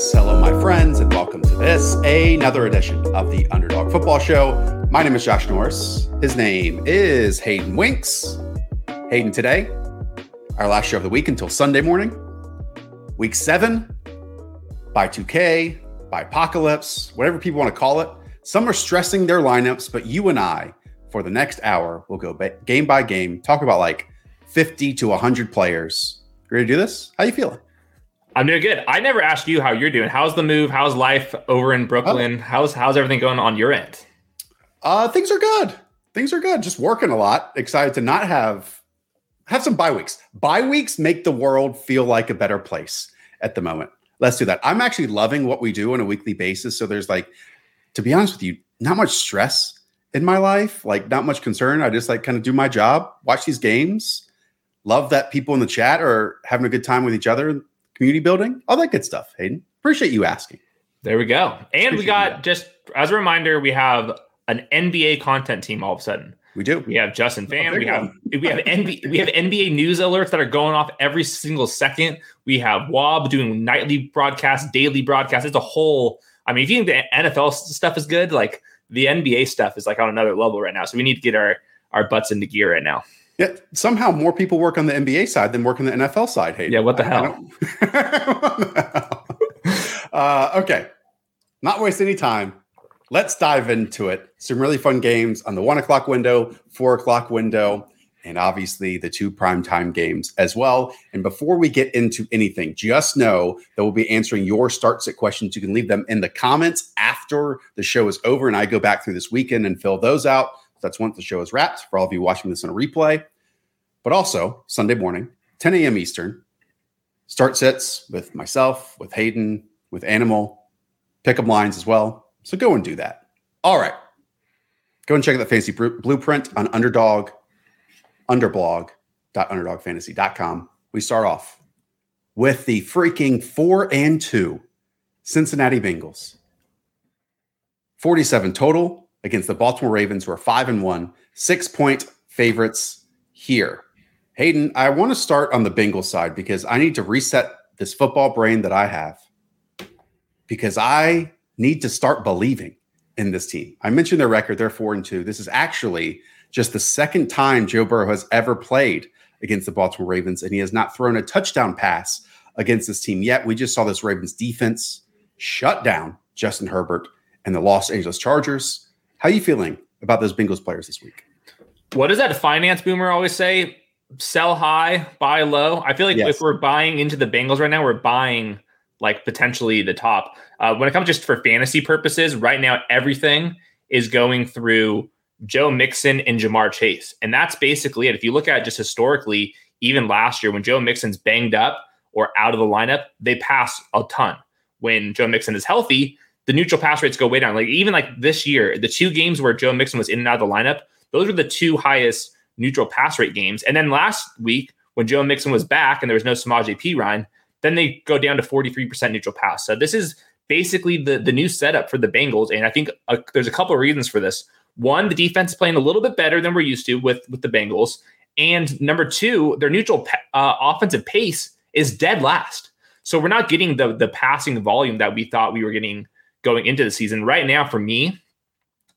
Hello, my friends, and welcome to this, another edition of the Underdog Football Show. My name is Josh Norris. His name is Hayden Winks. Hayden, today, our last show of the week until Sunday morning, week seven, by 2K, by Apocalypse, whatever people want to call it. Some are stressing their lineups, but you and I, for the next hour, will go game by game, talk about like 50 to 100 players. Ready to do this? How you feeling? I'm doing good. I never asked you how you're doing. How's the move? How's life over in Brooklyn? Oh. How's how's everything going on your end? Uh, things are good. Things are good. Just working a lot. Excited to not have have some bye weeks. Bye weeks make the world feel like a better place at the moment. Let's do that. I'm actually loving what we do on a weekly basis. So there's like, to be honest with you, not much stress in my life. Like not much concern. I just like kind of do my job, watch these games. Love that people in the chat are having a good time with each other community building, all that good stuff. Hayden, appreciate you asking. There we go. And appreciate we got just as a reminder, we have an NBA content team all of a sudden. We do. We have Justin Fan. Oh, we have we have NBA we have NBA news alerts that are going off every single second. We have Wob doing nightly broadcasts, daily broadcasts. It's a whole. I mean, if you think the NFL stuff is good, like the NBA stuff is like on another level right now. So we need to get our our butts into gear right now. Yeah, somehow more people work on the NBA side than work on the NFL side. Hey, yeah, what the hell? uh, okay, not waste any time. Let's dive into it. Some really fun games on the one o'clock window, four o'clock window, and obviously the two primetime games as well. And before we get into anything, just know that we'll be answering your start sit questions. You can leave them in the comments after the show is over, and I go back through this weekend and fill those out. That's once the show is wrapped for all of you watching this on a replay. But also Sunday morning, 10 a.m. Eastern, start sets with myself, with Hayden, with Animal, pick up lines as well. So go and do that. All right. Go and check out the fantasy blueprint on underdog, underblog.underdogfantasy.com. We start off with the freaking four and two Cincinnati Bengals. 47 total, against the Baltimore Ravens, who are five and one, six point favorites here. Hayden, I want to start on the Bengals side because I need to reset this football brain that I have because I need to start believing in this team. I mentioned their record, they're four and two. This is actually just the second time Joe Burrow has ever played against the Baltimore Ravens, and he has not thrown a touchdown pass against this team yet. We just saw this Ravens defense shut down Justin Herbert and the Los Angeles Chargers. How are you feeling about those Bengals players this week? What does that finance boomer always say? Sell high, buy low. I feel like yes. if we're buying into the Bengals right now, we're buying like potentially the top. Uh, when it comes just for fantasy purposes, right now everything is going through Joe Mixon and Ja'Marr Chase, and that's basically it. If you look at it just historically, even last year when Joe Mixon's banged up or out of the lineup, they pass a ton. When Joe Mixon is healthy, the neutral pass rates go way down. Like even like this year, the two games where Joe Mixon was in and out of the lineup, those were the two highest neutral pass rate games. And then last week, when Joe Mixon was back and there was no Samaje Perine, then they go down to 43% neutral pass. So this is basically the, the new setup for the Bengals. And I think uh, there's a couple of reasons for this. One, the defense is playing a little bit better than we're used to with, with the Bengals. And number two, their neutral uh, offensive pace is dead last. So we're not getting the the passing volume that we thought we were getting going into the season. Right now, for me,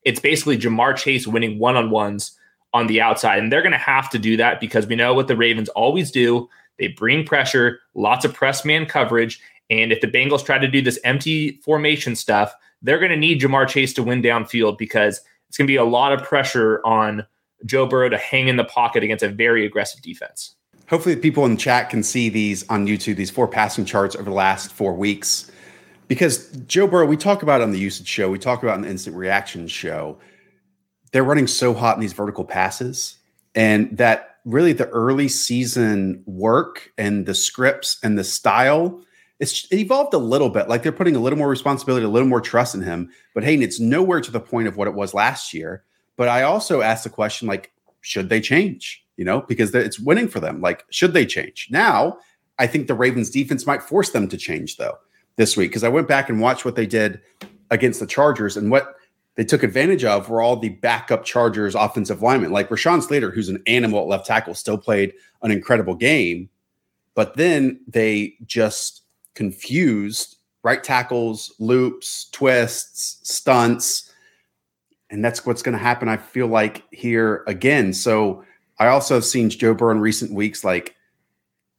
it's basically Ja'Marr Chase winning one on ones on the outside. And they're going to have to do that because we know what the Ravens always do. They bring pressure, lots of press man coverage. And if the Bengals try to do this empty formation stuff, they're going to need Ja'Marr Chase to win downfield because it's going to be a lot of pressure on Joe Burrow to hang in the pocket against a very aggressive defense. Hopefully, people in the chat can see these on YouTube, these four passing charts over the last four weeks because Joe Burrow, we talk about on the usage show, we talk about in the instant reaction show, they're running so hot in these vertical passes, and that really the early season work and the scripts and the style. It's it evolved a little bit. Like they're putting a little more responsibility, a little more trust in him. But hey, it's nowhere to the point of what it was last year. But I also asked the question, like, should they change? You know, because it's winning for them. Like, should they change? Now, I think the Ravens defense might force them to change, though this week because I went back and watched what they did against the Chargers and what they took advantage of were all the backup Chargers offensive linemen. Like Rashawn Slater, who's an animal at left tackle, still played an incredible game, but then they just confused right tackles, loops, twists, stunts. And that's what's going to happen, I feel like, here again. So I also have seen Joe Burrow in recent weeks, like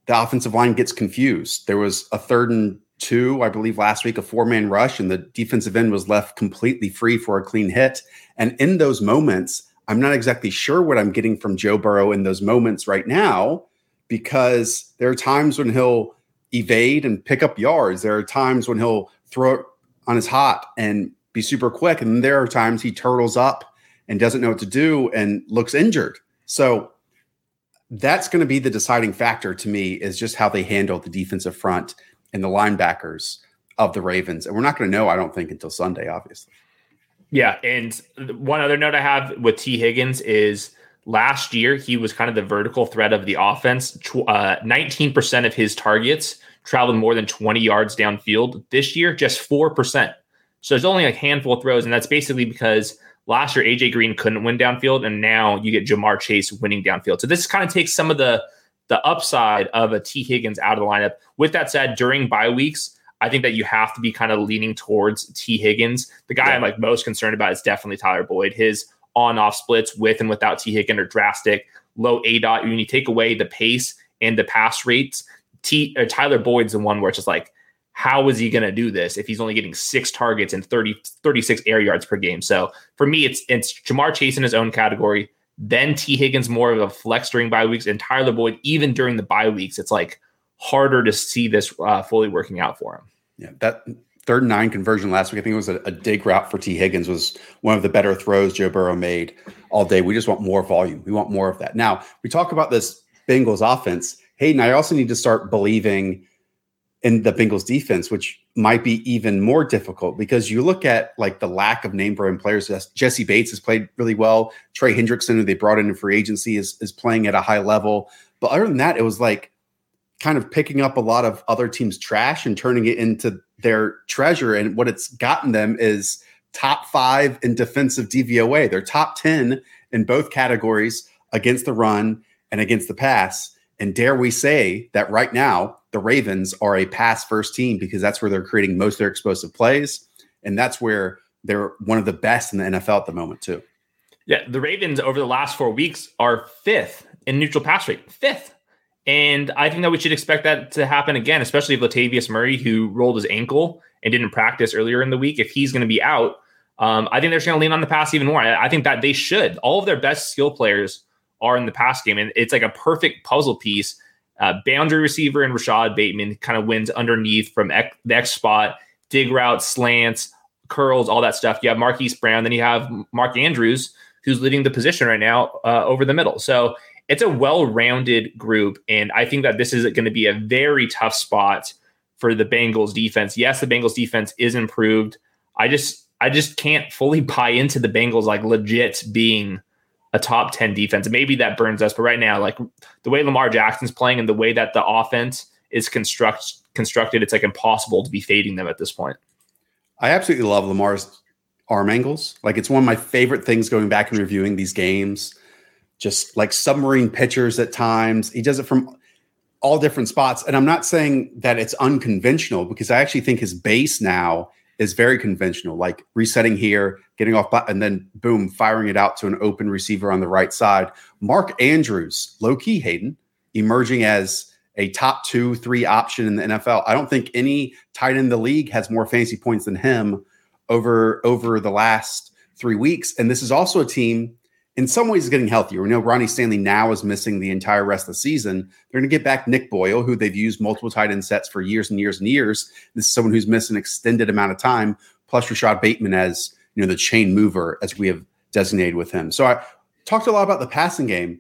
the offensive line gets confused. There was a third and two, I believe, last week, a four man rush, and the defensive end was left completely free for a clean hit. And in those moments, I'm not exactly sure what I'm getting from Joe Burrow in those moments right now because there are times when he'll evade and pick up yards. There are times when he'll throw it on his hot and be super quick. And there are times he turtles up and doesn't know what to do and looks injured. So that's going to be the deciding factor to me is just how they handle the defensive front and the linebackers of the Ravens. And we're not going to know, I don't think, until Sunday, obviously. Yeah. And one other note I have with Tee Higgins is last year, he was kind of the vertical threat of the offense. Uh, 19% of his targets traveled more than 20 yards downfield. This year, just 4%. So there's only a handful of throws. And that's basically because last year, AJ Green couldn't win downfield. And now you get Ja'Marr Chase winning downfield. So this kind of takes some of the the upside of a Tee Higgins out of the lineup. With that said, during bye weeks, I think that you have to be kind of leaning towards Tee Higgins. The guy yeah. I'm like most concerned about is definitely Tyler Boyd. His on off splits with and without Tee Higgins are drastic. Low aDOT. When you take away the pace and the pass rates, T Tyler Boyd's the one where it's just like, how is he going to do this if he's only getting six targets and 30, 36 air yards per game? So for me, it's it's Ja'Marr Chase in his own category. Then Tee Higgins more of a flex during bye weeks, and Tyler Boyd even during the bye weeks. It's like harder to see this uh, fully working out for him. Yeah, that third and nine conversion last week, I think it was a, a, dig route for Tee Higgins, was one of the better throws Joe Burrow made all day. We just want more volume. We want more of that. Now, we talk about this Bengals offense. Hayden, I also need to start believing in the Bengals defense, which might be even more difficult because you look at like the lack of name brand players. Jessie Bates has played really well. Trey Hendrickson, who they brought in free agency, is, is playing at a high level. But other than that, it was like kind of picking up a lot of other teams' trash and turning it into their treasure. And what it's gotten them is top five in defensive DVOA. They're top 10 in both categories against the run and against the pass. And dare we say that right now, the Ravens are a pass first team because that's where they're creating most of their explosive plays. And that's where they're one of the best in the NFL at the moment, too. Yeah. The Ravens over the last four weeks are fifth in neutral pass rate, fifth. And I think that we should expect that to happen again, especially if Latavius Murray, who rolled his ankle and didn't practice earlier in the week, if he's going to be out, um, I think they're just going to lean on the pass even more. I, I, think that they should. All of their best skill players are in the pass game, and it's like a perfect puzzle piece. Uh, boundary receiver and Rashod Bateman kind of wins underneath from X, the X spot, dig routes, slants, curls, all that stuff. You have Marquise Brown, then you have Mark Andrews, who's leading the position right now uh, over the middle. So it's a well-rounded group, and I think that this is going to be a very tough spot for the Bengals defense. Yes, the Bengals defense is improved. I just I just can't fully buy into the Bengals like legit being a top 10 defense. Maybe that burns us, but right now, like the way Lamar Jackson's playing and the way that the offense is construct constructed, it's like impossible to be fading them at this point. I absolutely love Lamar's arm angles. Like it's one of my favorite things going back and reviewing these games just like submarine pitchers at times. He does it from all different spots. And I'm not saying that it's unconventional because I actually think his base now is very conventional, like resetting here, getting off, and then boom, firing it out to an open receiver on the right side. Mark Andrews, low key Hayden, emerging as a top two, three option in the NFL. I don't think any tight end in the league has more fancy points than him over over the last three weeks. And this is also a team in some ways is getting healthier. We know Ronnie Stanley now is missing the entire rest of the season. They're going to get back Nick Boyle, who they've used multiple tight end sets for years and years and years. This is someone who's missed an extended amount of time, plus Rashod Bateman as you know the chain mover, as we have designated with him. So I talked a lot about the passing game.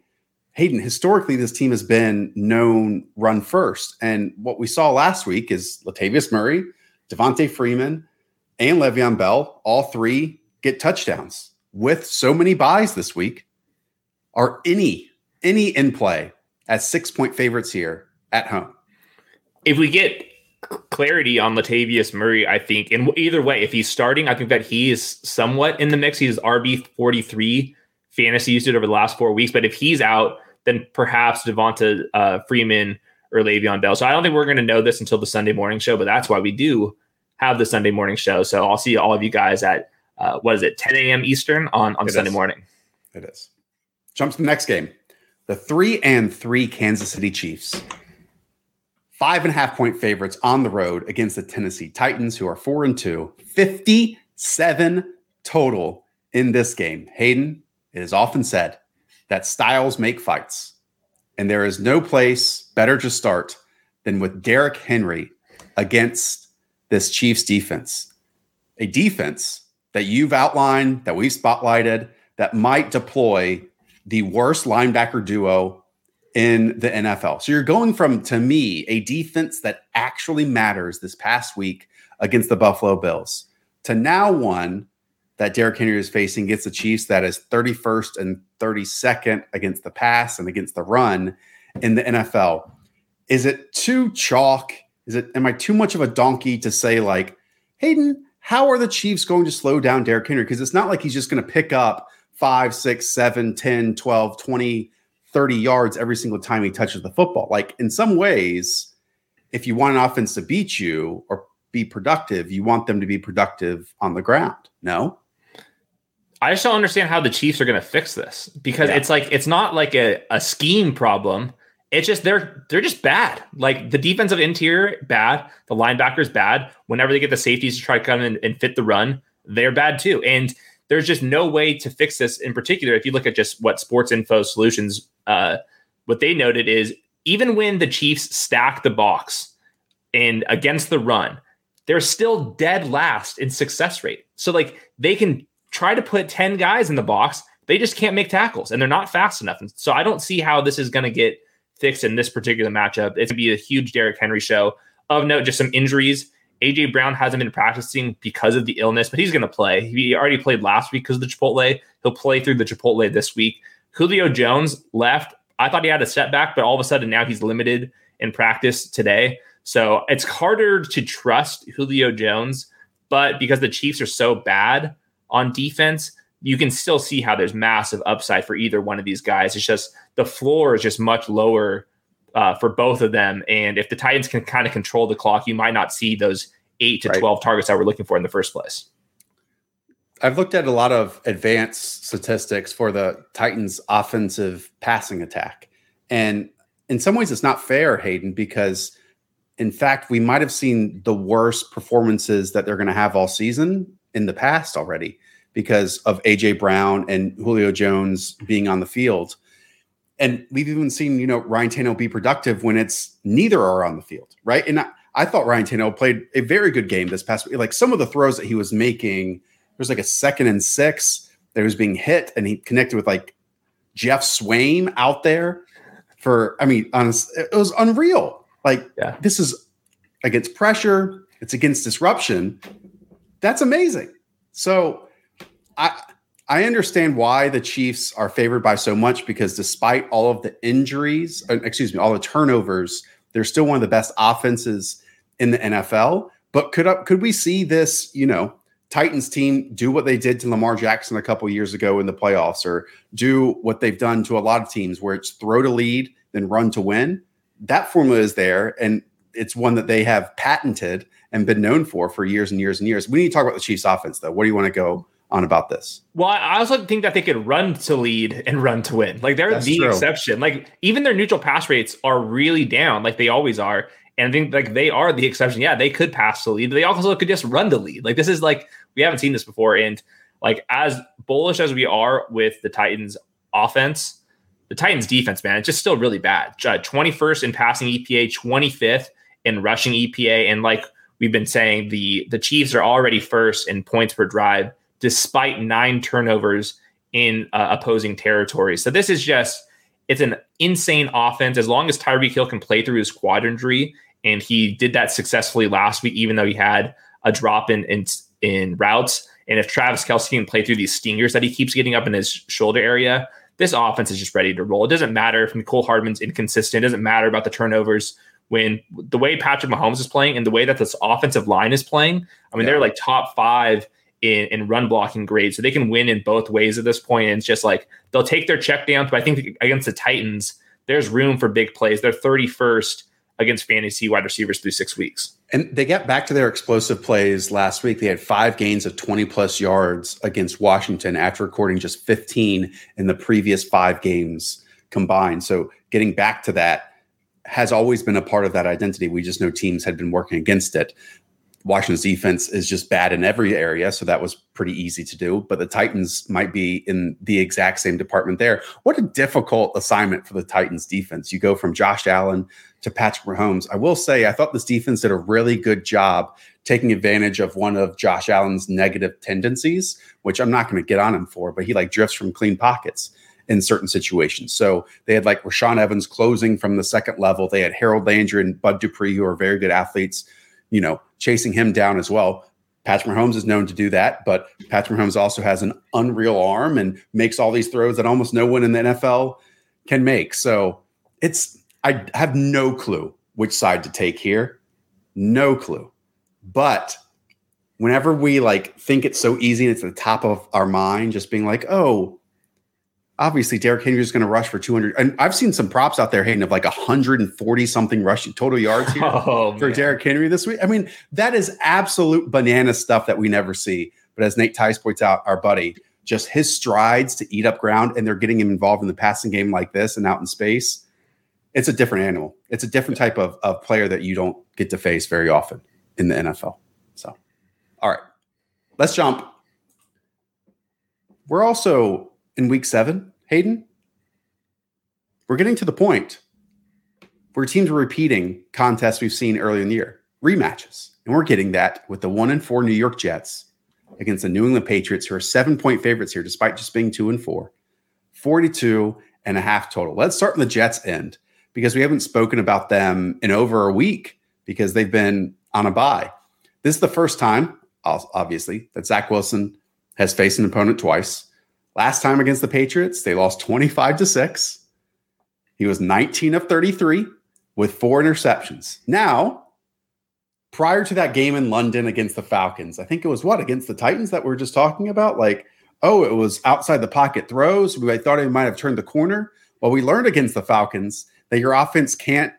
Hayden, historically, this team has been known run first. And what we saw last week is Latavius Murray, Devonta Freeman, and Le'Veon Bell, all three get touchdowns with so many buys this week, are any any in play as six point favorites here at home? If we get clarity on Latavius Murray, I think, and either way, if he's starting, I think that he is somewhat in the mix. He's RB forty three fantasy used it over the last four weeks, but if he's out, then perhaps Devonta uh, Freeman or Le'Veon Bell. So I don't think we're going to know this until the Sunday morning show, but that's why we do have the Sunday morning show. So I'll see all of you guys at uh, what is it, 10 a.m. Eastern on on it Sunday is. morning. It is. Jump to the next game. The three and three Kansas City Chiefs. Five and a half point favorites on the road against the Tennessee Titans, who are four and two. 57 total in this game. Hayden, it is often said that styles make fights. And there is no place better to start than with Derrick Henry against this Chiefs defense. A defense that you've outlined, that we've spotlighted, that might deploy the worst linebacker duo in the NFL. So you're going from, to me, a defense that actually matters this past week against the Buffalo Bills to now one that Derrick Henry is facing against the Chiefs that is 31st and 32nd against the pass and against the run in the NFL. Is it too chalk? Is it am I too much of a donkey to say like, Hayden, how are the Chiefs going to slow down Derrick Henry? Because it's not like he's just going to pick up five, six, seven, 10, 12, 20, 30 yards every single time he touches the football. Like in some ways, if you want an offense to beat you or be productive, you want them to be productive on the ground. No? I just don't understand how the Chiefs are going to fix this because yeah. it's like it's not like a, a scheme problem. It's just they're they're just bad. Like the defensive interior bad, the linebackers bad. Whenever they get the safeties to try to come in and fit the run, they're bad too. And there's just no way to fix this. In particular, if you look at just what Sports Info Solutions, uh, what they noted is even when the Chiefs stack the box and against the run, they're still dead last in success rate. So like they can try to put 10 guys in the box. They just can't make tackles and they're not fast enough. And so I don't see how this is going to get fixed in this particular matchup. It's going to be a huge Derrick Henry show. Of note, just some injuries. AJ Brown hasn't been practicing because of the illness, but he's going to play. He already played last week because of the Chipotle. He'll play through the Chipotle this week. Julio Jones left. I thought he had a setback, but all of a sudden now he's limited in practice today. So it's harder to trust Julio Jones, but because the Chiefs are so bad, on defense, you can still see how there's massive upside for either one of these guys. It's just the floor is just much lower uh, for both of them. And if the Titans can kind of control the clock, you might not see those eight to right. 12 targets that we're looking for in the first place. I've looked at a lot of advanced statistics for the Titans' offensive passing attack. And in some ways, it's not fair, Hayden, because in fact, we might have seen the worst performances that they're going to have all season in the past already because of AJ Brown and Julio Jones being on the field. And we've even seen, you know, Ryan Tannehill be productive when it's neither are on the field, right? And I, I thought Ryan Tannehill played a very good game this past week. Like some of the throws that he was making, there was like a second and six that was being hit, and he connected with like Geoff Swaim out there for, I mean, honest, it was unreal. Like, yeah. this is against pressure, it's against disruption. That's amazing. So I I understand why the Chiefs are favored by so much because despite all of the injuries, uh, excuse me, all the turnovers, they're still one of the best offenses in the NFL. But could uh, could we see this, you know, Titans team do what they did to Lamar Jackson a couple years ago in the playoffs, or do what they've done to a lot of teams where it's throw to lead, then run to win? That formula is there, and it's one that they have patented and been known for for years and years and years. We need to talk about the Chiefs offense though. What do you want to go on about this? Well, I also think that they could run to lead and run to win. Like they're That's the true. exception. Like even their neutral pass rates are really down, like they always are. And I think like they are the exception. Yeah, they could pass the lead. They also could just run the lead. Like this is like we haven't seen this before. And like as bullish as we are with the Titans offense, the Titans defense, man, it's just still really bad. Uh, 21st in passing EPA, 25th in rushing EPA, and like we've been saying the the Chiefs are already first in points per drive despite nine turnovers in uh, opposing territory. So this is just it's an insane offense. As long as Tyreek Hill can play through his quad injury, and he did that successfully last week, even though he had a drop in in, in routes. And if Travis Kelce can play through these stingers that he keeps getting up in his shoulder area, this offense is just ready to roll. It doesn't matter if Mecole Hardman's inconsistent. It doesn't matter about the turnovers when the way Patrick Mahomes is playing and the way that this offensive line is playing, I mean, yeah. they're like top five in, in run blocking grade. So they can win in both ways at this point. And it's just like they'll take their check down. But I think against the Titans, there's room for big plays. They're 31st against fantasy wide receivers through six weeks. And they got back to their explosive plays last week. They had five gains of 20 plus yards against Washington after recording just 15 in the previous five games combined. So getting back to that has always been a part of that identity. We just know teams had been working against it. Washington's defense is just bad in every area, so that was pretty easy to do. But the Titans might be in the exact same department there. What a difficult assignment for the Titans defense. You go from Josh Allen to Patrick Mahomes. I will say, I thought this defense did a really good job taking advantage of one of Josh Allen's negative tendencies, which I'm not going to get on him for, but he like drifts from clean pockets in certain situations. So they had like Rashaan Evans closing from the second level. They had Harold Landry and Bud Dupree, who are very good athletes, you know, chasing him down as well. Patrick Mahomes is known to do that, but Patrick Mahomes also has an unreal arm and makes all these throws that almost no one in the NFL can make. So it's, I have no clue which side to take here. No clue. But whenever we like think it's so easy and it's at the top of our mind, just being like, oh, obviously Derrick Henry is going to rush for 200. And I've seen some props out there, Hayden, of like 140 something rushing total yards here oh, for Derrick Henry this week. I mean, that is absolute banana stuff that we never see. But as Nate Tice points out, our buddy, just his strides to eat up ground and they're getting him involved in the passing game like this and out in space. It's a different animal. It's a different type of, of player that you don't get to face very often in the NFL. So, all right, let's jump. We're also in week seven, Hayden, we're getting to the point where teams are repeating contests we've seen earlier in the year, rematches. And we're getting that with the one and four New York Jets against the New England Patriots, who are seven point favorites here, despite just being two and four, 42 and a half total. Let's start on the Jets end because we haven't spoken about them in over a week because they've been on a bye. This is the first time, obviously, that Zach Wilson has faced an opponent twice. Last time against the Patriots, they lost 25 to 6. He was 19 of 33 with four interceptions. Now, prior to that game in London against the Falcons, I think it was what against the Titans that we are just talking about? Like, oh, it was outside the pocket throws. I thought he might have turned the corner. Well, we learned against the Falcons that your offense can't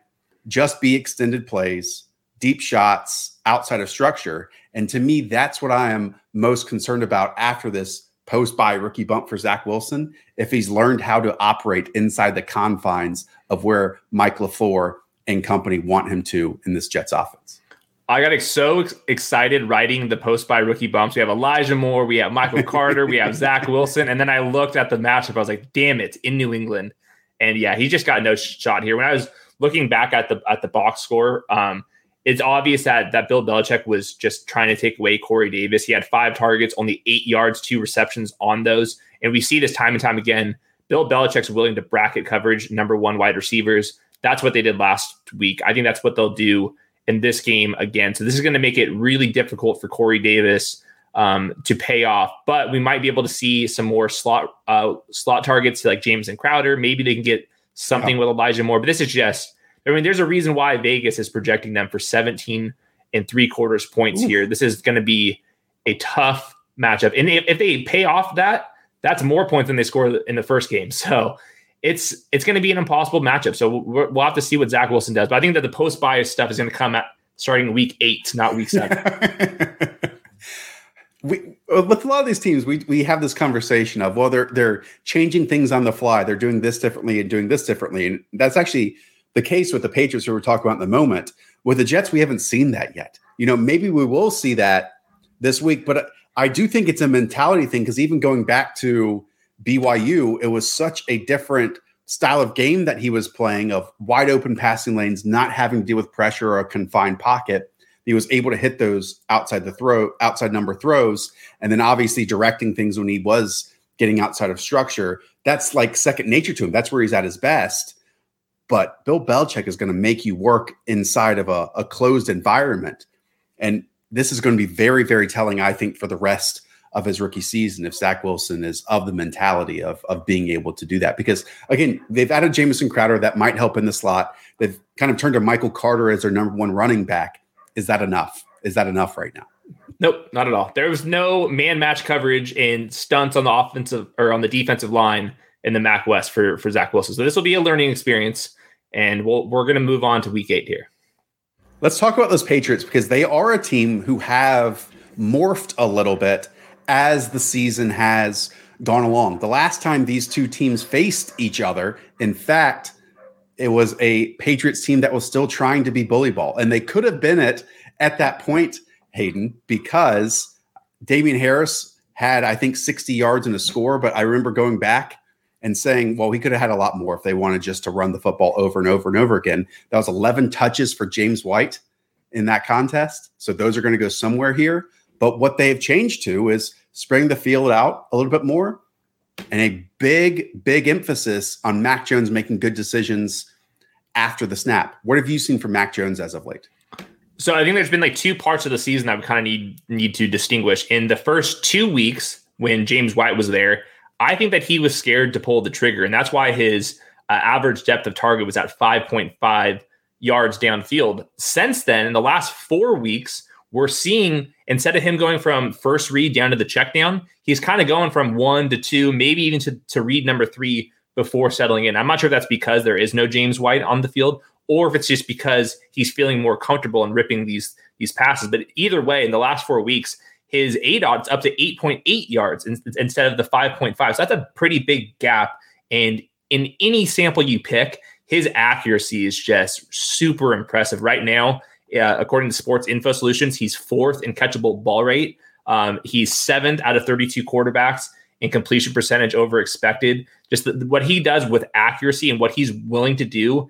just be extended plays, deep shots outside of structure. And to me, that's what I am most concerned about after this post by rookie bump for Zach Wilson if he's learned how to operate inside the confines of where Mike LaFleur and company want him to in this Jets offense. I got so excited writing the post by rookie bumps. We have Elijah Moore, we have Michael Carter, we have Zach Wilson, and then I looked at the matchup. I was like, "Damn it, in New England!" And yeah, he just got no shot here. When I was looking back at the at the box score, um, it's obvious that that Bill Belichick was just trying to take away Corey Davis. He had five targets, only eight yards, two receptions on those, and we see this time and time again. Bill Belichick's willing to bracket coverage number one wide receivers. That's what they did last week. I think that's what they'll do in this game again. So this is going to make it really difficult for Corey Davis um, to pay off. But we might be able to see some more slot uh, slot targets like Jamison Crowder. Maybe they can get something yeah. with Elijah Moore. But this is just I mean, there's a reason why Vegas is projecting them for 17 and three quarters points Ooh. here. This is going to be a tough matchup. And if, if they pay off that, that's more points than they scored in the first game. So it's it's going to be an impossible matchup. So we will have to see what Zach Wilson does. But I think that the post bias stuff is going to come at starting week eight, not week seven. we, uh, with a lot of these teams, we we have this conversation of well, they're they're changing things on the fly. They're doing this differently and doing this differently, and that's actually the case with the Patriots, who we're talking about in the moment. With the Jets, we haven't seen that yet. You know, maybe we will see that this week, but I do think it's a mentality thing because even going back to BYU, it was such a different style of game that he was playing of wide open passing lanes, not having to deal with pressure or a confined pocket. He was able to hit those outside the throw, outside number throws, and then obviously directing things when he was getting outside of structure. That's like second nature to him. That's where he's at his best. But Bill Belichick is going to make you work inside of a, a closed environment. And this is going to be very, very telling, I think, for the rest of his rookie season if Zach Wilson is of the mentality of, of being able to do that. Because again, they've added Jamison Crowder that might help in the slot. They've kind of turned to Michael Carter as their number one running back. Is that enough? Is that enough right now? Nope, not at all. There was no man match coverage and stunts on the offensive or on the defensive line in the MAC West for for Zach Wilson. So this will be a learning experience. And we'll, we're going to move on to week eight here. Let's talk about those Patriots because they are a team who have morphed a little bit as the season has gone along. The last time these two teams faced each other, in fact, it was a Patriots team that was still trying to be bully ball. And they could have been it at that point, Hayden, because Damien Harris had, I think, 60 yards in a score. But I remember going back and saying, well, he could have had a lot more if they wanted just to run the football over and over and over again. That was 11 touches for James White in that contest. So those are going to go somewhere here. But what they've changed to is spreading the field out a little bit more and a big, big emphasis on Mac Jones making good decisions after the snap. What have you seen from Mac Jones as of late? So I think there's been like two parts of the season that we kind of need need to distinguish. In the first two weeks when James White was there, I think that he was scared to pull the trigger, and that's why his uh, average depth of target was at 5.5 yards downfield. Since then, in the last four weeks, we're seeing instead of him going from first read down to the check down, he's kind of going from one to two, maybe even to, to read number three before settling in. I'm not sure if that's because there is no James White on the field or if it's just because he's feeling more comfortable in ripping these these passes. But either way, in the last four weeks, his aDOT's up to 8.8 yards in, instead of the 5.5. So that's a pretty big gap. And in any sample you pick, his accuracy is just super impressive. Right now, uh, according to Sports Info Solutions, he's fourth in catchable ball rate. Um, he's seventh out of 32 quarterbacks in completion percentage over expected. Just the, what he does with accuracy and what he's willing to do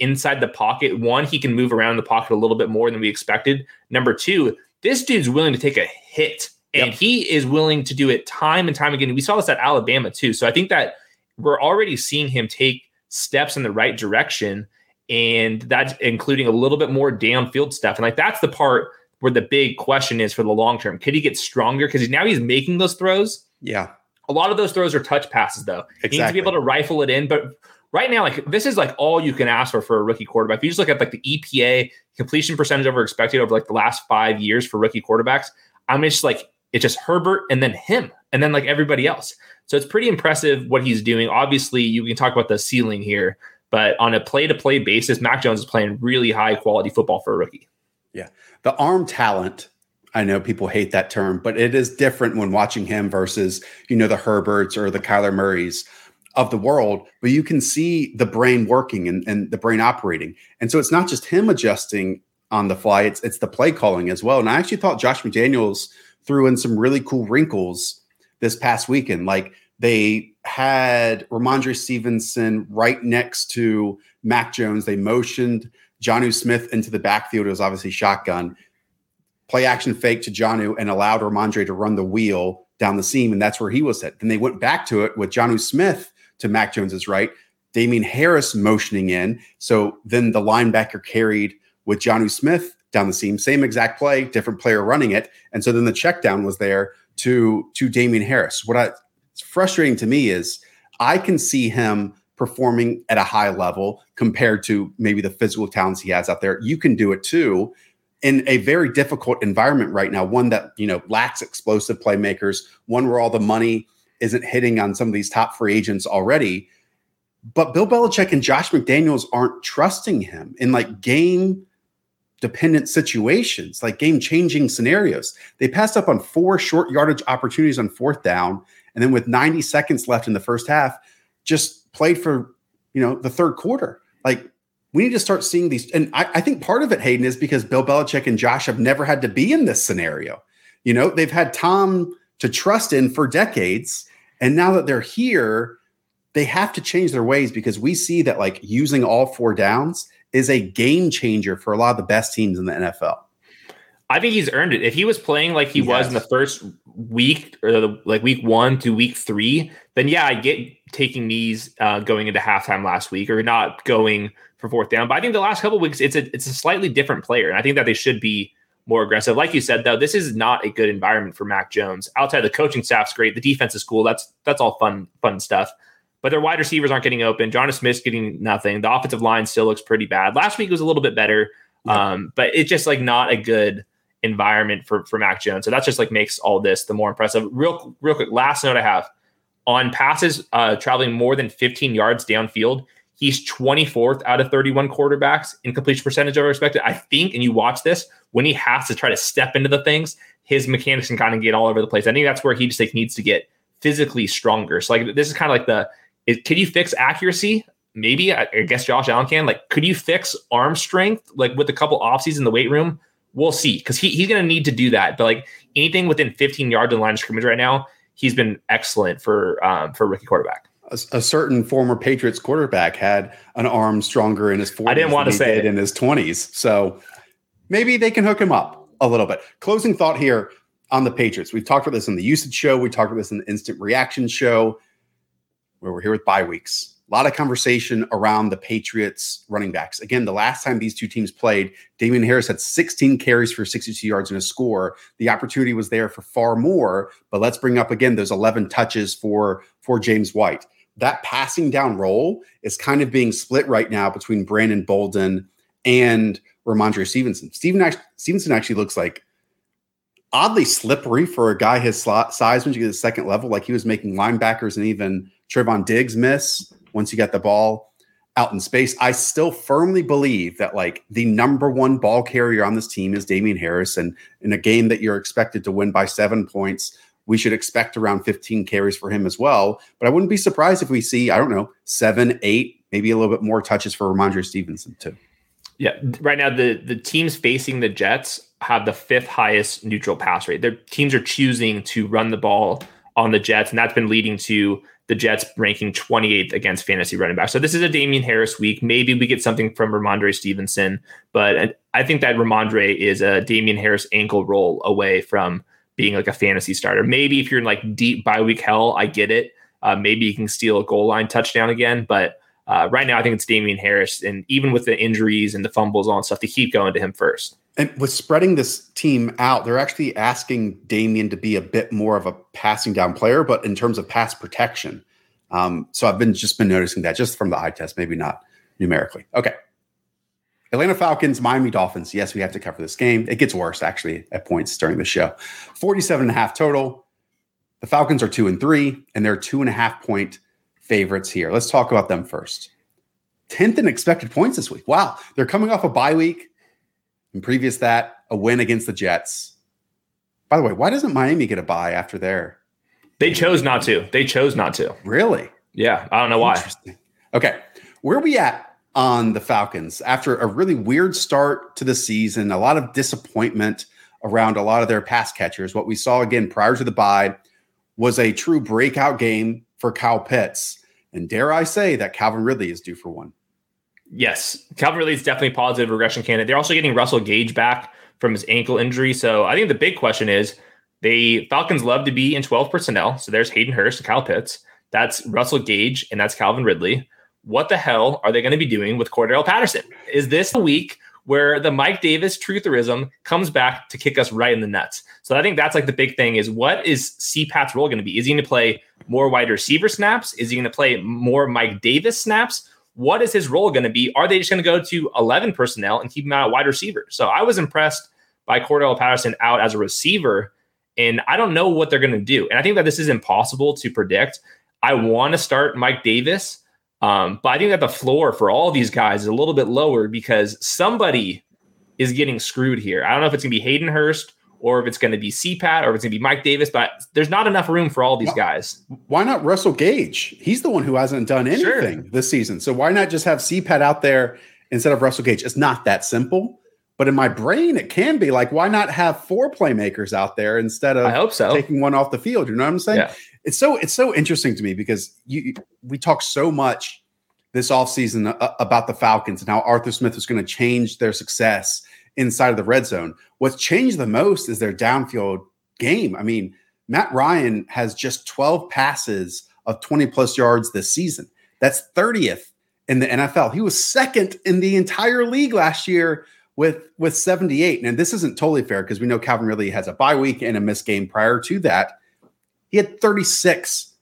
inside the pocket. One, he can move around the pocket a little bit more than we expected. Number two, this dude's willing to take a hit and yep. he is willing to do it time and time again. We saw this at Alabama too. So I think that we're already seeing him take steps in the right direction and that's including a little bit more downfield stuff. And like that's the part where the big question is for the long term. Could he get stronger? Because now he's making those throws. Yeah. A lot of those throws are touch passes, though. Exactly. He needs to be able to rifle it in. But right now, like this is like all you can ask for for a rookie quarterback. If you just look at like the EPA completion percentage over expected over like the last five years for rookie quarterbacks, I'm just like it's just Herbert and then him and then like everybody else. So it's pretty impressive what he's doing. Obviously, you can talk about the ceiling here. But on a play to play basis, Mac Jones is playing really high quality football for a rookie. Yeah. The arm talent, I know people hate that term, but it is different when watching him versus, you know, the Herberts or the Kyler Murrays of the world. But you can see the brain working and, and the brain operating. And so it's not just him adjusting on the fly, it's it's the play calling as well. And I actually thought Josh McDaniels threw in some really cool wrinkles this past weekend. Like they had Rhamondre Stevenson right next to Mac Jones. They motioned Jonnu Smith into the backfield. It was obviously shotgun. Play action fake to Jonnu and allowed Rhamondre to run the wheel down the seam, and that's where he was hit. Then they went back to it with Jonnu Smith to Mac Jones's right, Damien Harris motioning in. So then the linebacker carried with Jonnu Smith down the seam, same exact play, different player running it. And so then the check down was there to to Damien Harris. What I it's frustrating to me is I can see him performing at a high level compared to maybe the physical talents he has out there. You can do it too in a very difficult environment right now, one that, you know, lacks explosive playmakers, one where all the money isn't hitting on some of these top free agents already. But Bill Belichick and Josh McDaniels aren't trusting him in like game dependent situations, like game changing scenarios. They passed up on four short yardage opportunities on fourth down and then with 90 seconds left in the first half, just played for you know the third quarter. Like we need to start seeing these. And I, I, think part of it, Hayden, is because Bill Belichick and Josh have never had to be in this scenario. You know, they've had Tom to trust in for decades. And now that they're here, they have to change their ways because we see that like using all four downs is a game changer for a lot of the best teams in the NFL. I think he's earned it. If he was playing like he, he was in the first week or the, like week one to week three, then yeah, I get taking knees uh, going into halftime last week or not going for fourth down. But I think the last couple weeks, it's a it's a slightly different player, and I think that they should be more aggressive. Like you said, though, this is not a good environment for Mac Jones. Outside the coaching staff's great, the defense is cool. That's that's all fun fun stuff. But their wide receivers aren't getting open. Jonnu Smith's getting nothing. The offensive line still looks pretty bad. Last week was a little bit better, yeah. um, but it's just like not a good environment for for Mac Jones. So that's just like makes all this the more impressive. Real real quick, last note I have on passes uh, traveling more than 15 yards downfield, He's 24th out of 31 quarterbacks in completion percentage over expected. I think, and you watch this, when he has to try to step into the things, his mechanics can kind of get all over the place. I think that's where he just like needs to get physically stronger. So like this is kind of like the can you fix accuracy? Maybe I, I, guess Josh Allen can. Like, could you fix arm strength like with a couple offseasons in the weight room? We'll see because he, he's going to need to do that. But like anything within 15 yards of the line of scrimmage right now, he's been excellent for um, for rookie quarterback. A, a, certain former Patriots quarterback had an arm stronger in his 40s. I didn't want to say it in his 20s. So maybe they can hook him up a little bit. Closing thought here on the Patriots. We've talked about this in the usage show. We talked about this in the instant reaction show, where we're here with bye weeks. A lot of conversation around the Patriots running backs. Again, the last time these two teams played, Damien Harris had 16 carries for 62 yards and a score. The opportunity was there for far more, but let's bring up again those 11 touches for for James White. That passing down role is kind of being split right now between Brandon Bolden and Rhamondre Stevenson. Steven Stevenson actually looks like oddly slippery for a guy his size when you get to the second level. Like he was making linebackers and even Trevon Diggs miss once you got the ball out in space. I still firmly believe that like the number one ball carrier on this team is Damien Harris. And in a game that you're expected to win by seven points, we should expect around 15 carries for him as well. But I wouldn't be surprised if we see, I don't know, seven, eight, maybe a little bit more touches for Rhamondre Stevenson too. Yeah, right now the the teams facing the Jets have the fifth highest neutral pass rate. Their teams are choosing to run the ball on the Jets, and that's been leading to the Jets ranking 28th against fantasy running back. So this is a Damien Harris week. Maybe we get something from Rhamondre Stevenson, but uh, I think that Rhamondre is a Damien Harris ankle roll away from being like a fantasy starter. Maybe if you're in like deep bye week hell, I get it. Uh, maybe you can steal a goal line touchdown again, but uh, right now I think it's Damien Harris, and even with the injuries and the fumbles on stuff, to keep going to him first. And with spreading this team out, they're actually asking Damien to be a bit more of a passing down player, but in terms of pass protection. Um, so I've been just been noticing that just from the eye test, maybe not numerically. Okay. Atlanta Falcons, Miami Dolphins. Yes, we have to cover this game. It gets worse actually at points during the show. 47 and a half total. The Falcons are two and three, and they're two and a half point favorites here. Let's talk about them first. 10th in expected points this week. Wow. They're coming off a bye week. And previous that, a win against the Jets. By the way, why doesn't Miami get a bye after their? They chose not to. They chose not to. Really? Yeah, I don't know why. Okay, where are we at on the Falcons after a really weird start to the season? A lot of disappointment around a lot of their pass catchers. What we saw again prior to the bye was a true breakout game for Kyle Pitts, and dare I say that Calvin Ridley is due for one. Yes, Calvin Ridley is definitely positive regression candidate. They're also getting Russell Gage back from his ankle injury. So I think the big question is the Falcons love to be in 12 personnel. So there's Hayden Hurst and Kyle Pitts. That's Russell Gage and that's Calvin Ridley. What the hell are they going to be doing with Cordarrelle Patterson? Is this a week where the Mike Davis trutherism comes back to kick us right in the nuts? So I think that's like the big thing is what is CPAT's role going to be? Is he going to play more wide receiver snaps? Is he going to play more Mike Davis snaps? what is his role going to be? Are they just going to go to 11 personnel and keep him out wide receiver? So I was impressed by Cordarrelle Patterson out as a receiver, and I don't know what they're going to do. And I think that this is impossible to predict. I want to start Mike Davis, um, but I think that the floor for all these guys is a little bit lower because somebody is getting screwed here. I don't know if it's going to be Hayden Hurst or if it's going to be CPAT or if it's going to be Mike Davis, but there's not enough room for all these why, guys. Why not Russell Gage? He's the one who hasn't done anything sure. this season. So why not just have CPAT out there instead of Russell Gage? It's not that simple. But in my brain, it can be like, why not have four playmakers out there instead of I hope so. taking one off the field? You know what I'm saying? Yeah. It's so it's so interesting to me because you we talk so much this offseason uh, about the Falcons and how Arthur Smith is going to change their success inside of the red zone. What's changed the most is their downfield game. I mean, Matt Ryan has just 12 passes of 20 plus yards this season. That's 30th in the NFL. He was second in the entire league last year with with 78. And this isn't totally fair because we know Calvin Ridley has a bye week and a missed game prior to that. He had 36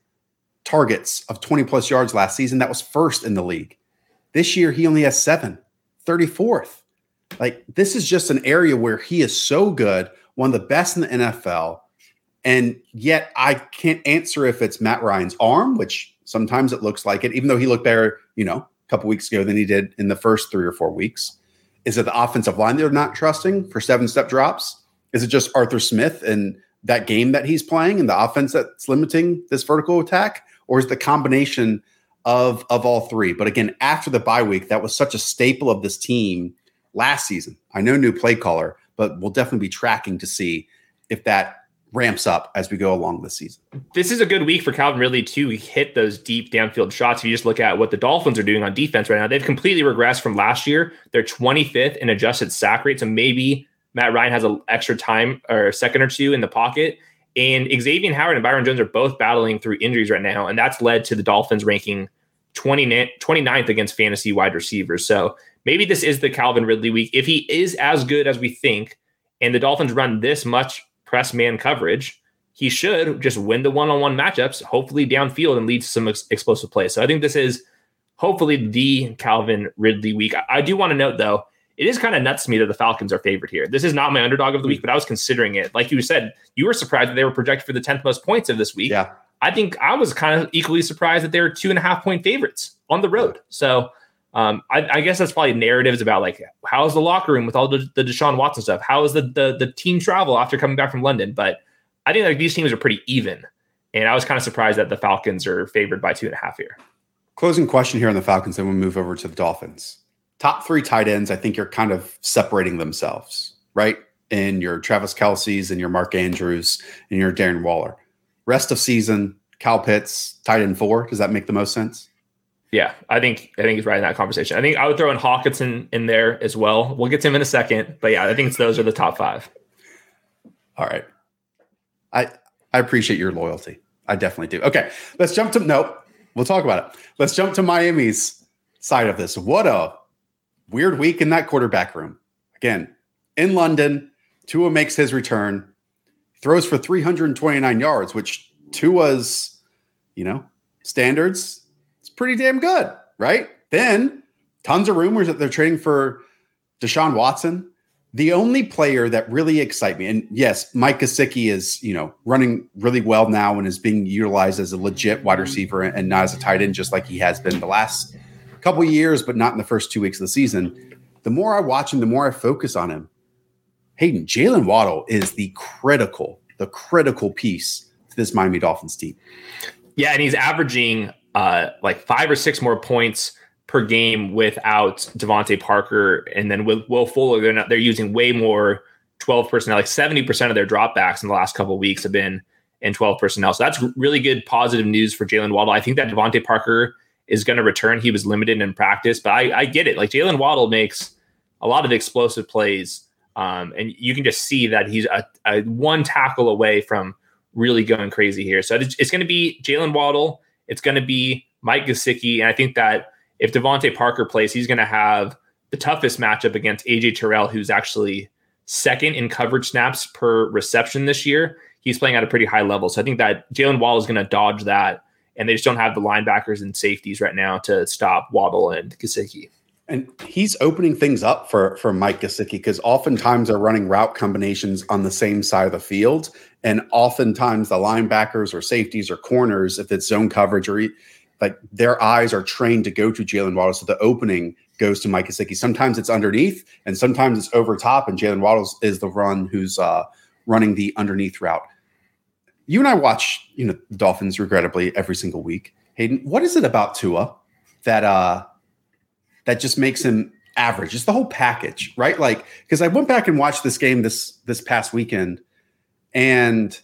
targets of 20 plus yards last season. That was first in the league. This year he only has 7, 34th. Like this is just an area where he is so good, one of the best in the NFL. And yet I can't answer if it's Matt Ryan's arm, which sometimes it looks like it, even though he looked better, you know, a couple weeks ago than he did in the first three or four weeks. Is it the offensive line they're not trusting for seven step drops? Is it just Arthur Smith and that game that he's playing and the offense that's limiting this vertical attack? Or is the combination of of all three? But again, after the bye week, that was such a staple of this team last season. I know new play caller, but we'll definitely be tracking to see if that ramps up as we go along this season. This is a good week for Calvin Ridley to hit those deep downfield shots. If you just look at what the Dolphins are doing on defense right now, they've completely regressed from last year. They're 25th in adjusted sack rate. So maybe Matt Ryan has an extra time or second or two in the pocket. And Xavier Howard and Byron Jones are both battling through injuries right now. And that's led to the Dolphins ranking 20, 29th against fantasy wide receivers. So maybe this is the Calvin Ridley week. If he is as good as we think, and the Dolphins run this much press man coverage, he should just win the one on one matchups, hopefully downfield and lead to some ex- explosive plays. So I think this is hopefully the Calvin Ridley week. I, I do want to note, though, it is kind of nuts to me that the Falcons are favored here. This is not my underdog of the week, but I was considering it. Like you said, you were surprised that they were projected for the 10th most points of this week. Yeah. I think I was kind of equally surprised that they were two and a half point favorites on the road. So um, I, I, guess that's probably narratives about like how's the locker room with all the, the Deshaun Watson stuff? How is the, the the team travel after coming back from London? But I think like these teams are pretty even, and I was kind of surprised that the Falcons are favored by two and a half here. Closing question here on the Falcons, then we'll move over to the Dolphins. Top three tight ends, I think you're kind of separating themselves, right? In your Travis Kelce's and your Mark Andrews and your Darren Waller. Rest of season, Kyle Pitts, tight end four. Does that make the most sense? Yeah, I think I think he's right in that conversation. I think I would throw in Hockenson in there as well. We'll get to him in a second, but yeah, I think it's those are the top five. All right, I I appreciate your loyalty. I definitely do. Okay, let's jump to nope. We'll talk about it. Let's jump to Miami's side of this. What a weird week in that quarterback room. Again, in London, Tua makes his return, throws for 329 yards, which Tua's, you know, standards it's pretty damn good, right? Then tons of rumors that they're trading for Deshaun Watson. The only player that really excites me, and yes, Mike Gesicki is you know running really well now and is being utilized as a legit wide receiver and not as a tight end, just like he has been the last couple years, but not in the first two weeks of the season. The more I watch him, the more I focus on him. Hayden Jalen Waddle is the critical, the critical piece to this Miami Dolphins team. Yeah, and he's averaging uh, like five or six more points per game without DeVante Parker, and then with Will Fuller, they're not they're using way more twelve personnel. Like seventy percent of their dropbacks in the last couple weeks have been in twelve personnel. So that's really good positive news for Jalen Waddle. I think that DeVante Parker is going to return. He was limited in practice, but I, I get it. Like Jalen Waddle makes a lot of explosive plays. Um, and you can just see that he's a, a, one tackle away from really going crazy here. So it's, it's going to be Jalen Waddle it's going to be Mike Gesicki. And I think that if DeVante Parker plays, he's going to have the toughest matchup against AJ Terrell, who's actually second in coverage snaps per reception this year. He's playing at a pretty high level. So I think that Jalen Wall is going to dodge that. And they just don't have the linebackers and safeties right now to stop Waddle and Gesicki. And he's opening things up for for Mike Gesicki because oftentimes they're running route combinations on the same side of the field, and oftentimes the linebackers or safeties or corners, if it's zone coverage or like their eyes are trained to go to Jalen Waddle, so the opening goes to Mike Gesicki. Sometimes it's underneath, and sometimes it's over top, and Jalen Waddle is the run who's uh, running the underneath route. You and I watch, you know, Dolphins regrettably every single week. Hayden, what is it about Tua that uh that just makes him average. It's the whole package, right? Like because I went back and watched this game this this past weekend, and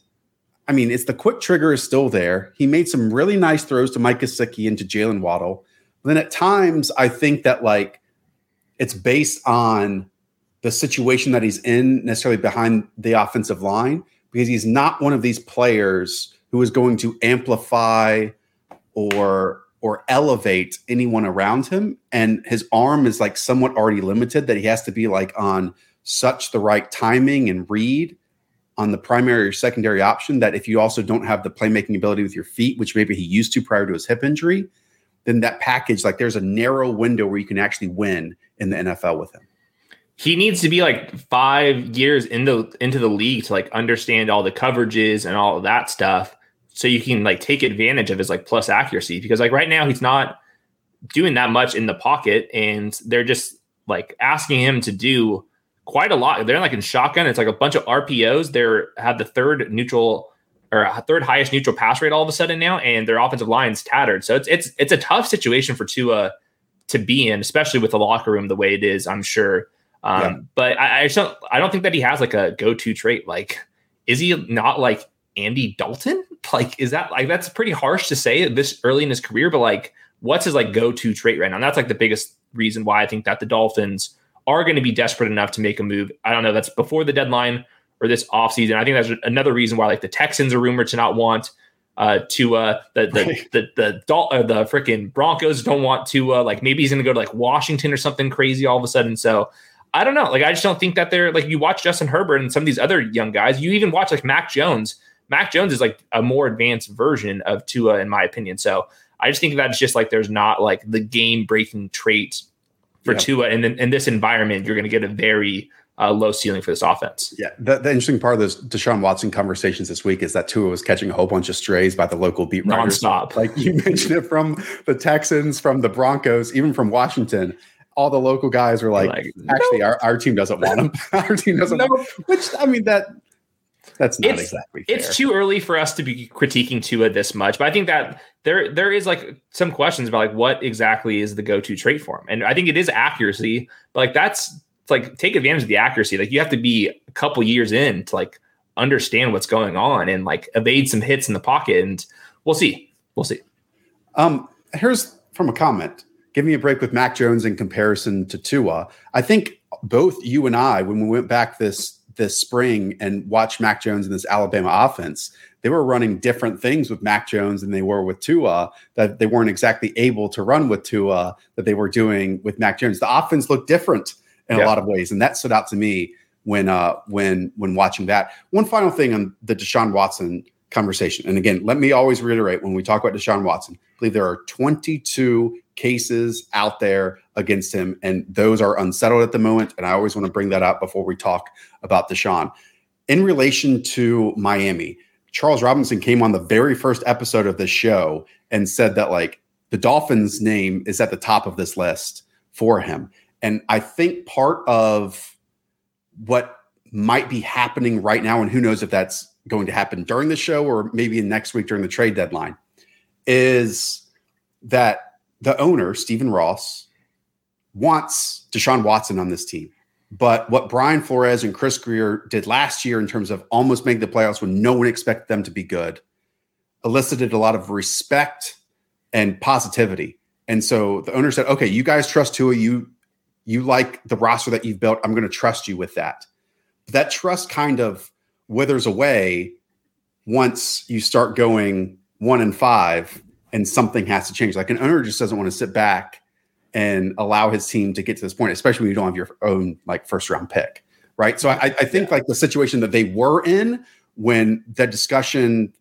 I mean, it's the quick trigger is still there. He made some really nice throws to Mike Gesicki and to Jalen Waddle. But then at times, I think that like it's based on the situation that he's in necessarily behind the offensive line because he's not one of these players who is going to amplify or or elevate anyone around him. And his arm is like somewhat already limited that he has to be like on such the right timing and read on the primary or secondary option that if you also don't have the playmaking ability with your feet, which maybe he used to prior to his hip injury, then that package, like there's a narrow window where you can actually win in the NFL with him. He needs to be like five years into into the league to like understand all the coverages and all of that stuff so you can like take advantage of his like plus accuracy because like right now he's not doing that much in the pocket, and they're just like asking him to do quite a lot. They're like in shotgun. It's like a bunch of RPOs. They're have the third neutral or third highest neutral pass rate all of a sudden now, and their offensive line's tattered. So it's it's it's a tough situation for Tua to be in, especially with the locker room the way it is. I'm sure. Um, yeah. But I, I don't I don't think that he has like a go to trait. Like, is he not like Andy Dalton? Like, is that like that's pretty harsh to say this early in his career? But like, what's his like go to trait right now? And that's like the biggest reason why I think that the Dolphins are going to be desperate enough to make a move. I don't know. That's before the deadline or this offseason. I think that's another reason why like the Texans are rumored to not want uh, to uh, the the right. the the the, uh, the freaking Broncos don't want to uh, like maybe he's going to go to like Washington or something crazy all of a sudden. So I don't know. Like I just don't think that they're like you watch Justin Herbert and some of these other young guys. You even watch like Mac Jones. Mac Jones is like a more advanced version of Tua in my opinion. So I just think that's just like there's not like the game breaking trait for yeah. Tua, and then in this environment, you're going to get a very uh, low ceiling for this offense. Yeah, the, the, interesting part of those Deshaun Watson conversations this week is that Tua was catching a whole bunch of strays by the local beat writers. Nonstop. Like you mentioned it from the Texans, from the Broncos, even from Washington. All the local guys were like, like actually, our, our team doesn't want him. our team doesn't want him. Which, I mean, that that's not it's, exactly fair. It's too early for us to be critiquing Tua this much, but I think that there there is like some questions about like what exactly is the go-to trait for him. And I think it is accuracy, but like that's like take advantage of the accuracy. Like you have to be a couple years in to like understand what's going on and like evade some hits in the pocket. And we'll see. We'll see. Um, here's from a comment. Give me a break with Mac Jones in comparison to Tua. I think both you and I, when we went back this this spring and watched Mac Jones in this Alabama offense, they were running different things with Mac Jones than they were with Tua. That they weren't exactly able to run with Tua that they were doing with Mac Jones. The offense looked different in yeah. a lot of ways, and that stood out to me when uh, when when watching that. One final thing on the Deshaun Watson conversation, and again, let me always reiterate when we talk about Deshaun Watson, I believe there are 22 cases out there against him, and those are unsettled at the moment. And I always want to bring that up before we talk about Deshaun. In relation to Miami, Charles Robinson came on the very first episode of this show and said that like the Dolphins' name is at the top of this list for him. And I think part of what might be happening right now, and who knows if that's going to happen during the show or maybe next week during the trade deadline, is that the owner, Stephen Ross, wants Deshaun Watson on this team. But what Brian Flores and Chris Grier did last year in terms of almost making the playoffs when no one expected them to be good elicited a lot of respect and positivity. And so the owner said, okay, you guys trust Tua. You you like the roster that you've built. I'm going to trust you with that. But that trust kind of withers away once you start going one and five and something has to change. Like an owner just doesn't want to sit back and allow his team to get to this point, especially when you don't have your own like first round pick. Right. So I, I think yeah. like the situation that they were in when the discussion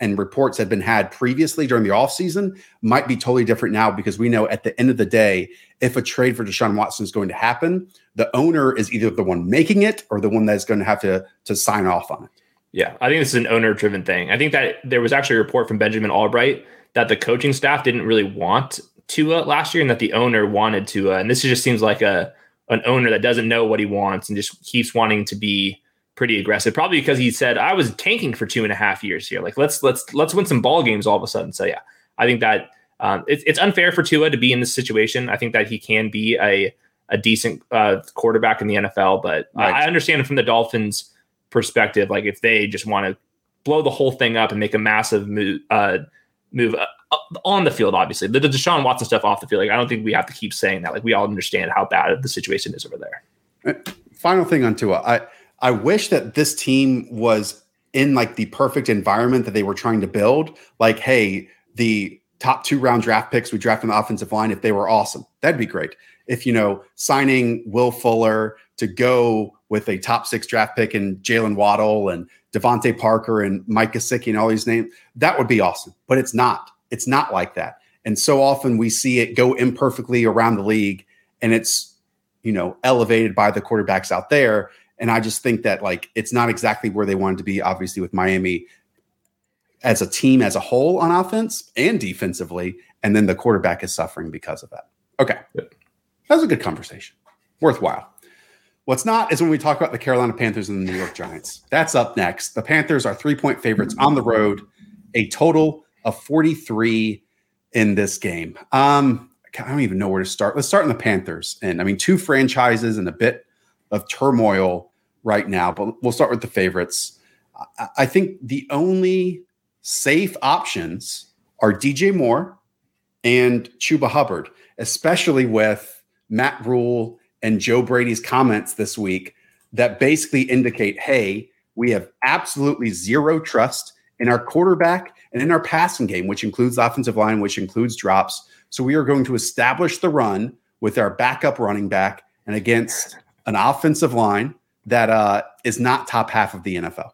and reports had been had previously during the offseason might be totally different now because we know at the end of the day, if a trade for Deshaun Watson is going to happen, the owner is either the one making it or the one that's going to have to to sign off on it. Yeah, I think this is an owner driven thing. I think that there was actually a report from Benjamin Allbright that the coaching staff didn't really want Tua last year and that the owner wanted Tua. And this just seems like a an owner that doesn't know what he wants and just keeps wanting to be pretty aggressive. Probably because he said, I was tanking for two and a half years here. Like let's let's let's win some ball games all of a sudden. So yeah, I think that um, it, it's unfair for Tua to be in this situation. I think that he can be a a decent uh, quarterback in the NFL, but right. I, I understand from the Dolphins' perspective. Like if they just want to blow the whole thing up and make a massive move, uh, move uh, on the field, obviously the, Deshaun Watson stuff off the field. Like I don't think we have to keep saying that. Like we all understand how bad the situation is over there. Uh, final thing on Tua, I I wish that this team was in like the perfect environment that they were trying to build. Like, hey, the top two round draft picks we draft on the offensive line, if they were awesome, that'd be great. If you know, signing Will Fuller to go with a top six draft pick and Jalen Waddle and DeVante Parker and Mike Gesicki and all these names, that would be awesome. But it's not. It's not like that. And so often we see it go imperfectly around the league and it's, you know, elevated by the quarterbacks out there. And I just think that like it's not exactly where they wanted to be, obviously, with Miami as a team as a whole on offense and defensively, and then the quarterback is suffering because of that. Okay. That was a good conversation. Worthwhile. What's not is when we talk about the Carolina Panthers and the New York Giants. That's up next. The Panthers are three point favorites on the road, a total of 43 in this game. Um, I don't even know where to start. Let's start in the Panthers. And I mean, two franchises and a bit of turmoil right now, but we'll start with the favorites. I think the only safe options are DJ Moore and Chuba Hubbard, especially with Matt Rhule and Joe Brady's comments this week that basically indicate hey, we have absolutely zero trust in our quarterback and in our passing game, which includes the offensive line, which includes drops. So we are going to establish the run with our backup running back and against an offensive line that uh, is not top half of the NFL.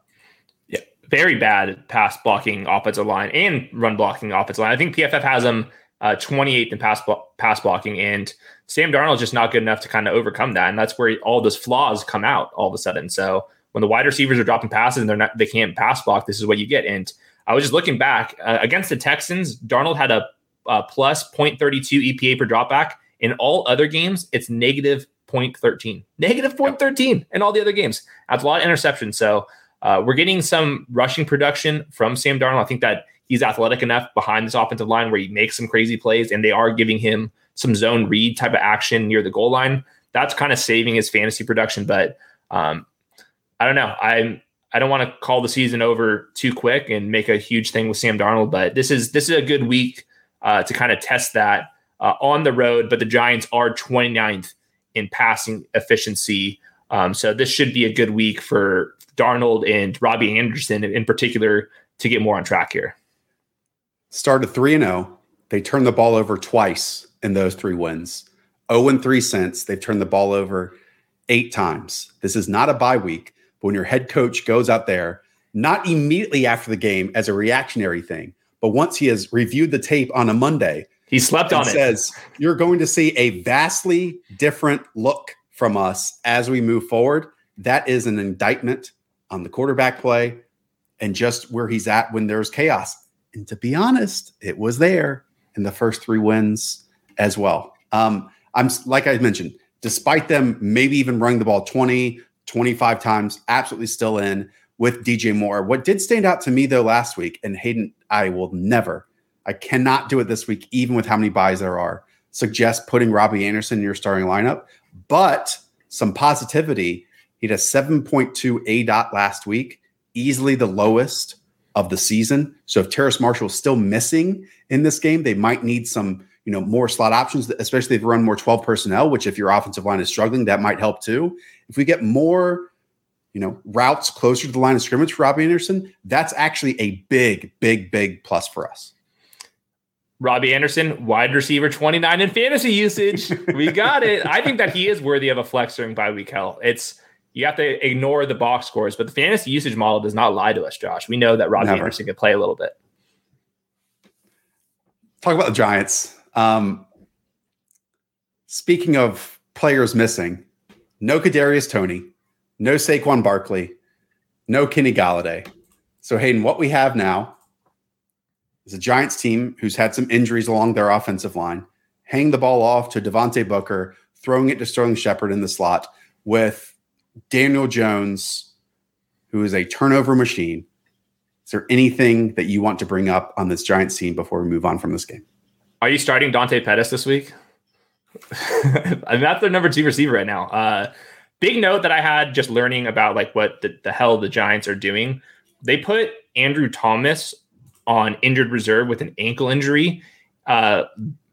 Yeah, very bad pass blocking offensive line and run blocking offensive line. I think PFF has them uh, 28th in pass blo- pass blocking, and Sam Darnold's just not good enough to kind of overcome that, and that's where all those flaws come out all of a sudden. So when the wide receivers are dropping passes and they're not they can't pass block, this is what you get. And I was just looking back uh, against the Texans, Darnold had a, a plus 0.32 EPA per dropback. In all other games, it's negative 0.13, negative 0.13 in all the other games. That's a lot of interceptions. So uh, we're getting some rushing production from Sam Darnold. I think that he's athletic enough behind this offensive line where he makes some crazy plays, and they are giving him some zone read type of action near the goal line. That's kind of saving his fantasy production. But um, I don't know. I'm I don't want to call the season over too quick and make a huge thing with Sam Darnold, but this is this is a good week uh, to kind of test that uh, on the road. But the Giants are 29th in passing efficiency, um, so this should be a good week for Darnold and Robbie Anderson in particular to get more on track here started 3 and 0. They turned the ball over twice in those three wins. 0 and 3 since. They've turned the ball over eight times. This is not a bye week, but when your head coach goes out there, not immediately after the game as a reactionary thing, but once he has reviewed the tape on a Monday, he slept on it. Says you're going to see a vastly different look from us as we move forward. That is an indictment on the quarterback play and just where he's at when there's chaos. And to be honest, it was there in the first three wins as well. Um, I'm like I mentioned, despite them maybe even running the ball 20, 25 times, absolutely still in with DJ Moore. What did stand out to me though last week, and Hayden, I will never, I cannot do it this week, even with how many byes there are, suggest putting Robbie Anderson in your starting lineup. But some positivity. He had a 7.2 aDOT last week, easily the lowest of the season. So if Terrace Marshall is still missing in this game, they might need some, you know, more slot options, especially if you run more 12 personnel, which if your offensive line is struggling, that might help too. If we get more, you know, routes closer to the line of scrimmage for Robbie Anderson, that's actually a big, big, big plus for us. Robbie Anderson, wide receiver 29 in fantasy usage. We got it. I think that he is worthy of a flex during bye week hell. It's you have to ignore the box scores, but the fantasy usage model does not lie to us, Josh. We know that Robbie Never. Anderson can play a little bit. Talk about the Giants. Um, speaking of players missing, no Kadarius Toney, no Saquon Barkley, no Kenny Golladay. So Hayden, what we have now is a Giants team who's had some injuries along their offensive line, hang the ball off to Devontae Booker, throwing it to Sterling Shepard in the slot with Daniel Jones, who is a turnover machine. Is there anything that you want to bring up on this giant scene before we move on from this game? Are you starting Dante Pettis this week? I mean, that's their number two receiver right now. Uh, big note that I had just learning about like what the, the hell the Giants are doing. They put Andrew Thomas on injured reserve with an ankle injury. Uh,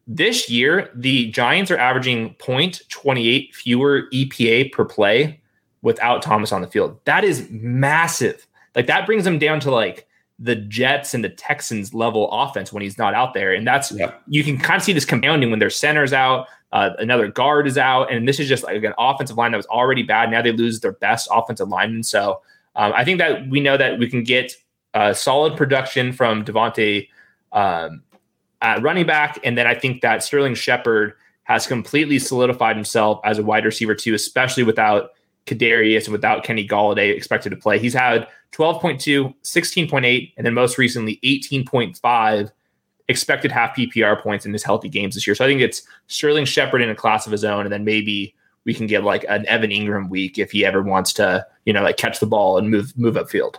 this year, the Giants are averaging 0.28 fewer EPA per play without Thomas on the field. That is massive. Like that brings them down to like the Jets and the Texans level offense when he's not out there. And that's you can kind of see this compounding when their center's out, uh, another guard is out, and this is just like an offensive line that was already bad. Now they lose their best offensive lineman. So um, I think that we know that we can get uh, solid production from Devontae um, at running back, and then I think that Sterling Shepard has completely solidified himself as a wide receiver too, especially without Kadarius and without Kenny Golladay expected to play. He's had 12.2, 16.8, and then most recently 18.5 expected half PPR points in his healthy games this year. So I think it's Sterling Shepard in a class of his own, and then maybe we can get like an Evan Engram week if he ever wants to, you know, like catch the ball and move move upfield.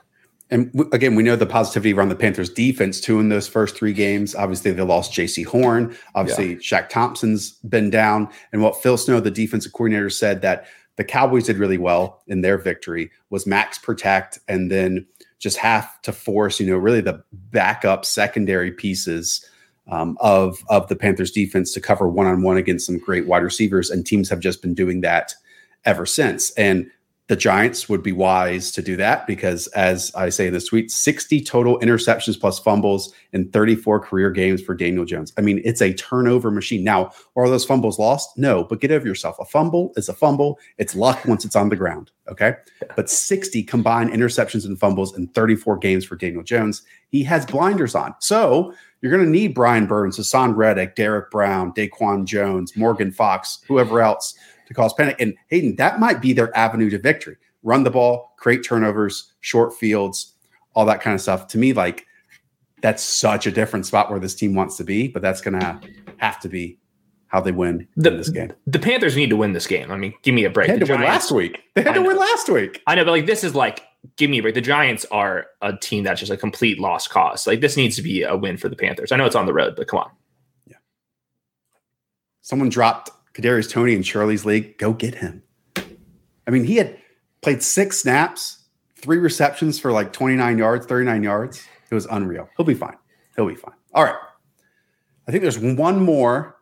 And w- again, we know the positivity around the Panthers defense too in those first three games. Obviously, they lost Jaycee Horn. Obviously, yeah. Shaq Thompson's been down. And what Phil Snow, the defensive coordinator, said that the Cowboys did really well in their victory was max protect and then just have to force, you know, really the backup secondary pieces um, of of the Panthers defense to cover one on one against some great wide receivers, and teams have just been doing that ever since. And the Giants would be wise to do that because, as I say in this tweet, 60 total interceptions plus fumbles in 34 career games for Daniel Jones. I mean, it's a turnover machine. Now, are those fumbles lost? No, but get over yourself. A fumble is a fumble. It's luck once it's on the ground. Okay. But 60 combined interceptions and fumbles in 34 games for Daniel Jones. He has blinders on. So you're going to need Brian Burns, Haason Reddick, Derrick Brown, Daquan Jones, Morgan Fox, whoever else to cause panic. And Hayden, that might be their avenue to victory. Run the ball, create turnovers, short fields, all that kind of stuff. To me, like that's such a different spot where this team wants to be, but that's going to have to be how they win the, this game. The Panthers need to win this game. I mean, give me a break. They had the to Giants, win last week. They had to win last week. I know, but like this is like, give me a break. The Giants are a team that's just a complete lost cause. Like this needs to be a win for the Panthers. I know it's on the road, but come on. Yeah. Someone dropped Kadarius Toney in Charlie's league, go get him. I mean, he had played six snaps, three receptions for like 29 yards, 39 yards. It was unreal. He'll be fine. He'll be fine. All right. I think there's one more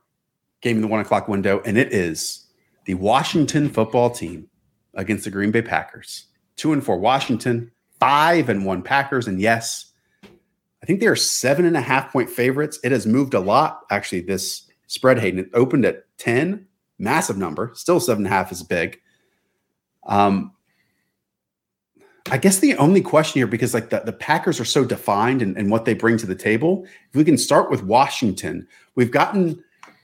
game in the one o'clock window, and it is the Washington football team against the Green Bay Packers. Two and four Washington, five and one Packers. And yes, I think they are seven and a half point favorites. It has moved a lot actually this spread, Hayden. It opened at 10, massive number, still seven and a half is big. Um, I guess the only question here, because like the, the Packers are so defined and, what they bring to the table, if we can start with Washington, we've gotten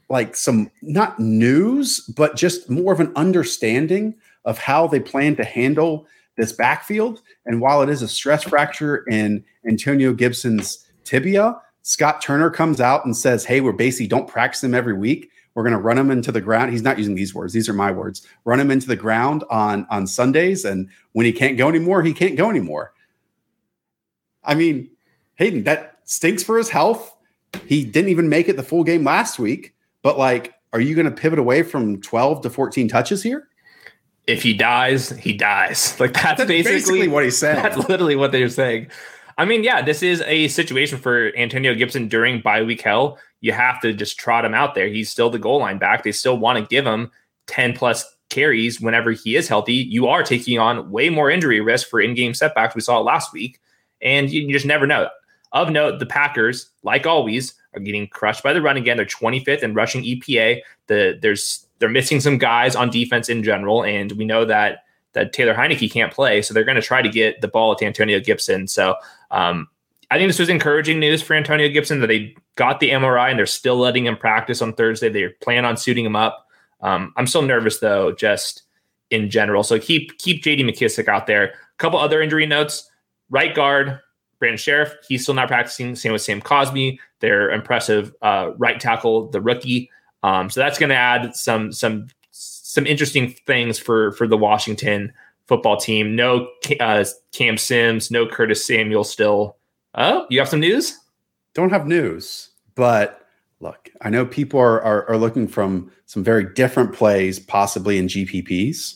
like some not news, but just more of an understanding of how they plan to handle this backfield. And while it is a stress fracture in Antonio Gibson's tibia, Scott Turner comes out and says, Hey, we're basically don't practice him every week. We're going to run him into the ground. He's not using these words; these are my words. Run him into the ground on on Sundays, and when he can't go anymore, he can't go anymore. I mean, Hayden, that stinks for his health. He didn't even make it the full game last week. But like, are you going to pivot away from twelve to fourteen touches here? If he dies, he dies. Like that's, that's basically, basically what he said. That's literally what they're saying. I mean, yeah, this is a situation for Antonio Gibson during bye week hell. You have to just trot him out there. He's still the goal line back. They still want to give him 10 plus carries whenever he is healthy. You are taking on way more injury risk for in game setbacks. We saw it last week, and you, you just never know. Of note, the Packers, like always, are getting crushed by the run again. They're 25th in rushing EPA. The there's they're missing some guys on defense in general, and we know that that Taylor Heinicke can't play, so they're going to try to get the ball to Antonio Gibson. So um, I think this was encouraging news for Antonio Gibson that they got the MRI and they're still letting him practice on Thursday. They plan on suiting him up. Um, I'm still nervous though, just in general. So keep keep JD McKissic out there. A couple other injury notes. Right guard Brandon Scherff, he's still not practicing. Same with Sam Cosmi. Their impressive uh, right tackle, the rookie. Um, so that's going to add some some some interesting things for for the Washington football team. No uh, Cam Sims, no Curtis Samuel still. Oh, you have some news? Don't have news, but look, I know people are, are, are looking from some very different plays, possibly in GPPs.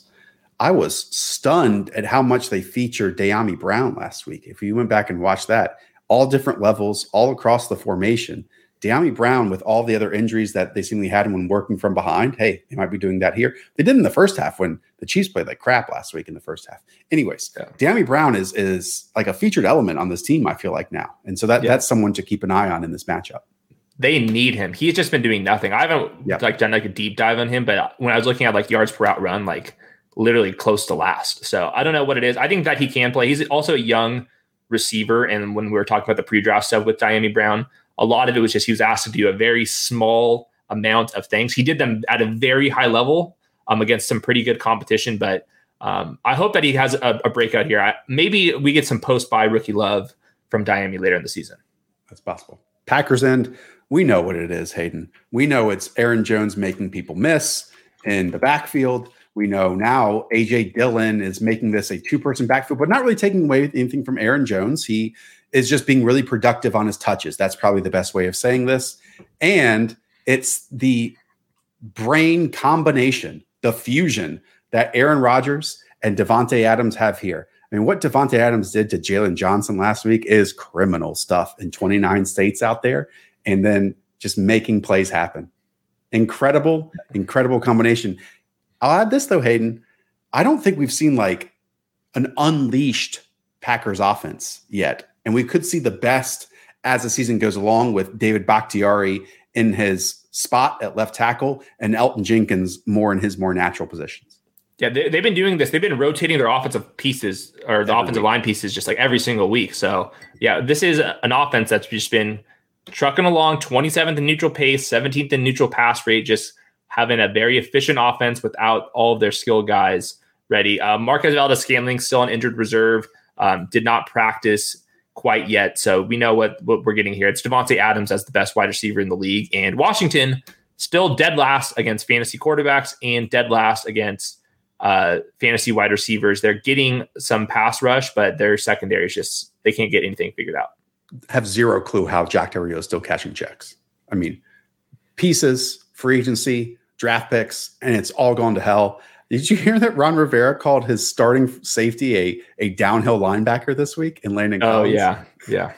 I was stunned at how much they featured Dyami Brown last week. If you went back and watched that, all different levels, all across the formation. Dyami Brown, with all the other injuries that they seemingly had when working from behind, hey, they might be doing that here. They did in the first half when the Chiefs played like crap last week in the first half. Anyways, yeah. Dyami Brown is is like a featured element on this team. I feel like now, and so that yeah. that's someone to keep an eye on in this matchup. They need him. He's just been doing nothing. I haven't yeah. like done like a deep dive on him, but when I was looking at like yards per out run, like literally close to last. So I don't know what it is. I think that he can play. He's also a young receiver, and when we were talking about the pre-draft stuff with Dyami Brown a lot of it was just he was asked to do a very small amount of things. He did them at a very high level um, against some pretty good competition, but Um, I hope that he has a, a breakout here. I, maybe we get some post bye rookie love from Dyami later in the season. That's possible. Packers end. We know what it is, Hayden. We know it's Aaron Jones making people miss in the backfield. We know now AJ Dillon is making this a two person backfield, but not really taking away anything from Aaron Jones. He is just being really productive on his touches. That's probably the best way of saying this. And it's the brain combination, the fusion that Aaron Rodgers and Davante Adams have here. I mean, what Davante Adams did to Jaylon Johnson last week is criminal stuff in 29 states out there, and then just making plays happen. Incredible, incredible combination. I'll add this though, Hayden. I don't think we've seen like an unleashed Packers offense yet. And we could see the best as the season goes along with David Bakhtiari in his spot at left tackle and Elgton Jenkins more in his more natural positions. Yeah, they, have been doing this. They've been rotating their offensive pieces or the every offensive week. line pieces just like every single week. So, yeah, this is an offense that's just been trucking along 27th in neutral pace, 17th in neutral pass rate, just having a very efficient offense without all of their skill guys ready. Uh, Marquez Valdes-Scantling still on injured reserve, um, did not practice quite yet. So we know what, what we're getting here. It's Davante Adams as the best wide receiver in the league, and Washington still dead last against fantasy quarterbacks and dead last against uh, fantasy wide receivers. They're getting some pass rush, but their secondary is just they can't get anything figured out. Have zero clue how Jack Del is still catching checks. I mean, pieces, free agency, draft picks, and it's all gone to hell. Did you hear that Ron Rivera called his starting safety a a downhill linebacker this week in Landon? Oh yeah, yeah.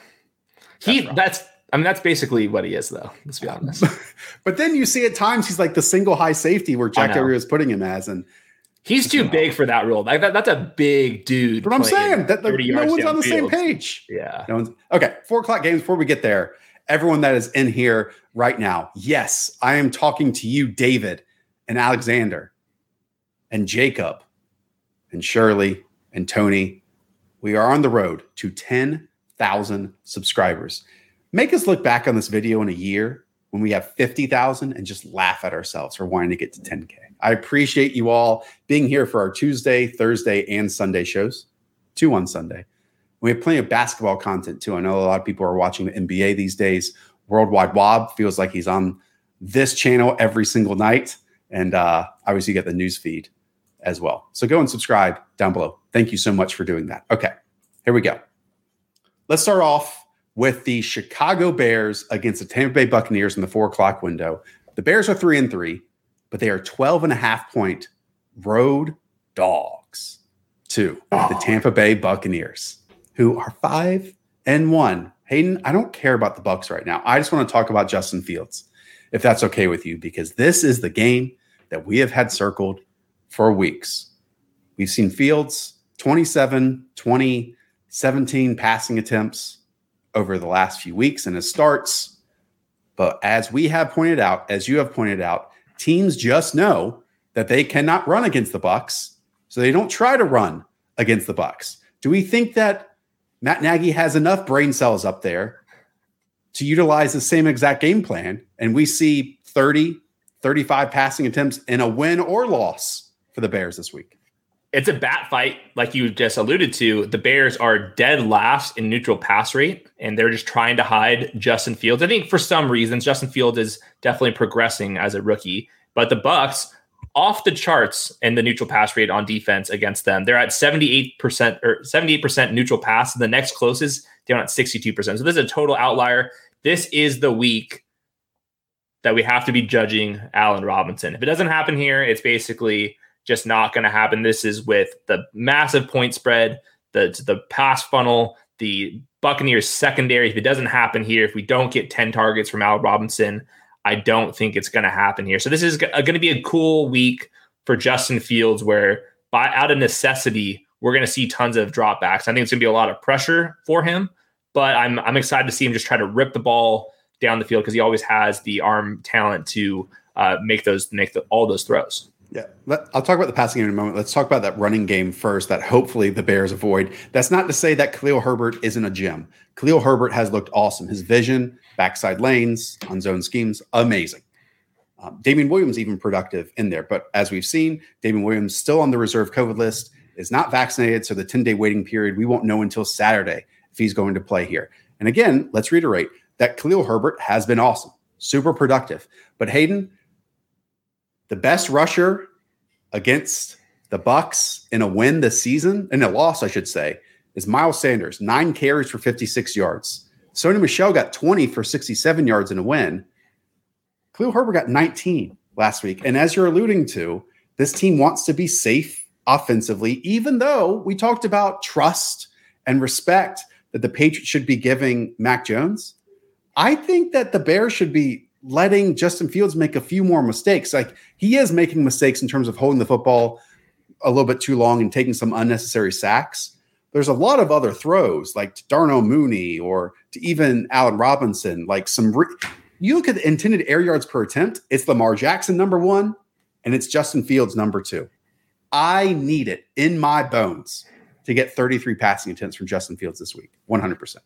He that's, that's I mean that's basically what he is though. Let's be honest. but then you see at times he's like the single high safety where Jack Rio is putting him as, and he's too big for that role. Like that, that's a big dude. But I'm saying that like, no one's on the field. same page. Yeah. No one's okay. Four o'clock games before we get there. Everyone that is in here right now, yes, I am talking to you, David and Alexander and Jacob and Shirley and Tony. We are on the road to 10,000 subscribers. Make us look back on this video in a year when we have 50,000 and just laugh at ourselves for wanting to get to 10K. I appreciate you all being here for our Tuesday, Thursday, and Sunday shows, two on Sunday. We have plenty of basketball content too. I know a lot of people are watching the NBA these days. Worldwide Wob feels like he's on this channel every single night. And uh, obviously, you get the news feed as well. So go and subscribe down below. Thank you so much for doing that. Okay, here we go. Let's start off with the Chicago Bears against the Tampa Bay Buccaneers in the four o'clock window. The Bears are three and three, but they are 12 and a half point road dogs to oh. the Tampa Bay Buccaneers, who are five and one. Hayden, I don't care about the Bucs right now. I just want to talk about Justin Fields, if that's okay with you, because this is the game that we have had circled for weeks. We've seen Fields 27, 20, 17 passing attempts over the last few weeks and his starts. But as we have pointed out, as you have pointed out, teams just know that they cannot run against the Bucs, so they don't try to run against the Bucs. Do we think that Matt Nagy has enough brain cells up there to utilize the same exact game plan and we see 30, 35 passing attempts in a win or loss for the Bears this week? It's a bat fight, like you just alluded to. The Bears are dead last in neutral pass rate, and they're just trying to hide Justin Fields. I think for some reasons, Justin Fields is definitely progressing as a rookie, but the Bucs off the charts in the neutral pass rate on defense against them. They're at 78% or 78% neutral pass. The next closest, they're at 62%. So this is a total outlier. This is the week that we have to be judging Allen Robinson. If it doesn't happen here, it's basically just not going to happen. This is with the massive point spread, the the pass funnel, the Buccaneers secondary. If it doesn't happen here, if we don't get 10 targets from Al Robinson, I don't think it's going to happen here. So this is going to be a cool week for Justin Fields where by out of necessity, we're going to see tons of dropbacks. I think it's going to be a lot of pressure for him, but I'm I'm excited to see him just try to rip the ball down the field because he always has the arm talent to uh, make those make the, all those throws. Yeah, I'll talk about the passing game in a moment. Let's talk about that running game first. That hopefully the Bears avoid. That's not to say that Khalil Herbert isn't a gem. Khalil Herbert has looked awesome. His vision, backside lanes, on zone schemes, amazing. Um, Damien Williams even productive in there, but as we've seen, Damien Williams still on the reserve COVID list is not vaccinated, so the 10 day waiting period we won't know until Saturday if he's going to play here. And again, let's reiterate that Khalil Herbert has been awesome, super productive. But Hayden, the best rusher against the Bucs in a win this season, in a loss, I should say, is Miles Sanders, nine carries for 56 yards. Sony Michel got 20 for 67 yards in a win. Cleo Herbert got 19 last week. And as you're alluding to, this team wants to be safe offensively, even though we talked about trust and respect that the Patriots should be giving Mac Jones. I think that the Bears should be letting Justin Fields make a few more mistakes. Like he is making mistakes in terms of holding the football a little bit too long and taking some unnecessary sacks. There's a lot of other throws, like to Darnell Mooney or to even Allen Robinson, like some. Re- you look at the intended air yards per attempt, it's Lamar Jackson number one, and it's Justin Fields number two. I need it in my bones to get 33 passing attempts from Justin Fields this week, 100%.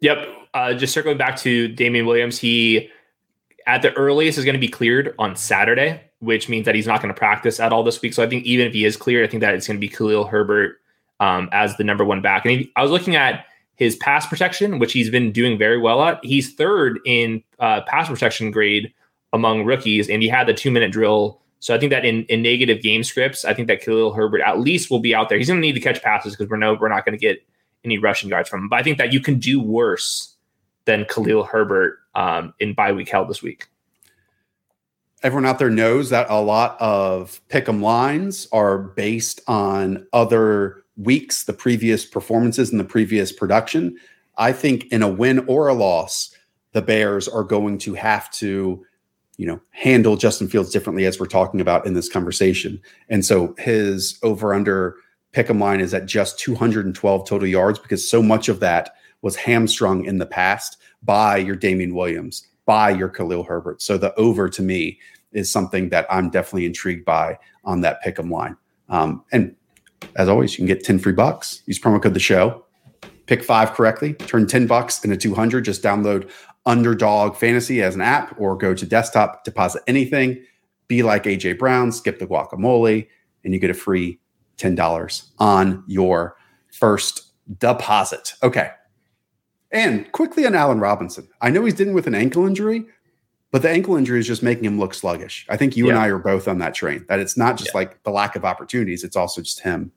Yep. Uh, just circling back to Damien Williams, he at the earliest is going to be cleared on Saturday, which means that he's not going to practice at all this week. So I think even if he is cleared, I think that it's going to be Khalil Herbert um, as the number one back. And he, I was looking at his pass protection, which he's been doing very well at. He's third in uh, pass protection grade among rookies, and he had the two minute drill. So I think that in, in negative game scripts, I think that Khalil Herbert at least will be out there. He's going to need to catch passes because we're no we're not going to get any rushing yards from him. But I think that you can do worse than Khalil Herbert um, in bye week held this week. Everyone out there knows that a lot of pick'em lines are based on other weeks, the previous performances and the previous production. I think in a win or a loss, the Bears are going to have to, you know, handle Justin Fields differently as we're talking about in this conversation. And so his over under pick'em line is at just 212 total yards because so much of that was hamstrung in the past by your Damien Williams, by your Khalil Herbert. So the over to me is something that I'm definitely intrigued by on that pick'em line. Um, and as always, you can get 10 free bucks. Use promo code the show. Pick five correctly, turn 10 bucks into 200. Just download Underdog Fantasy as an app or go to desktop, deposit anything. Be like AJ Brown, skip the guacamole, and you get a free $10 on your first deposit. Okay. And quickly on Allen Robinson. I know he's dealing with an ankle injury, but the ankle injury is just making him look sluggish. I think you yeah. and I are both on that train. That it's not just yeah. like the lack of opportunities; it's also just him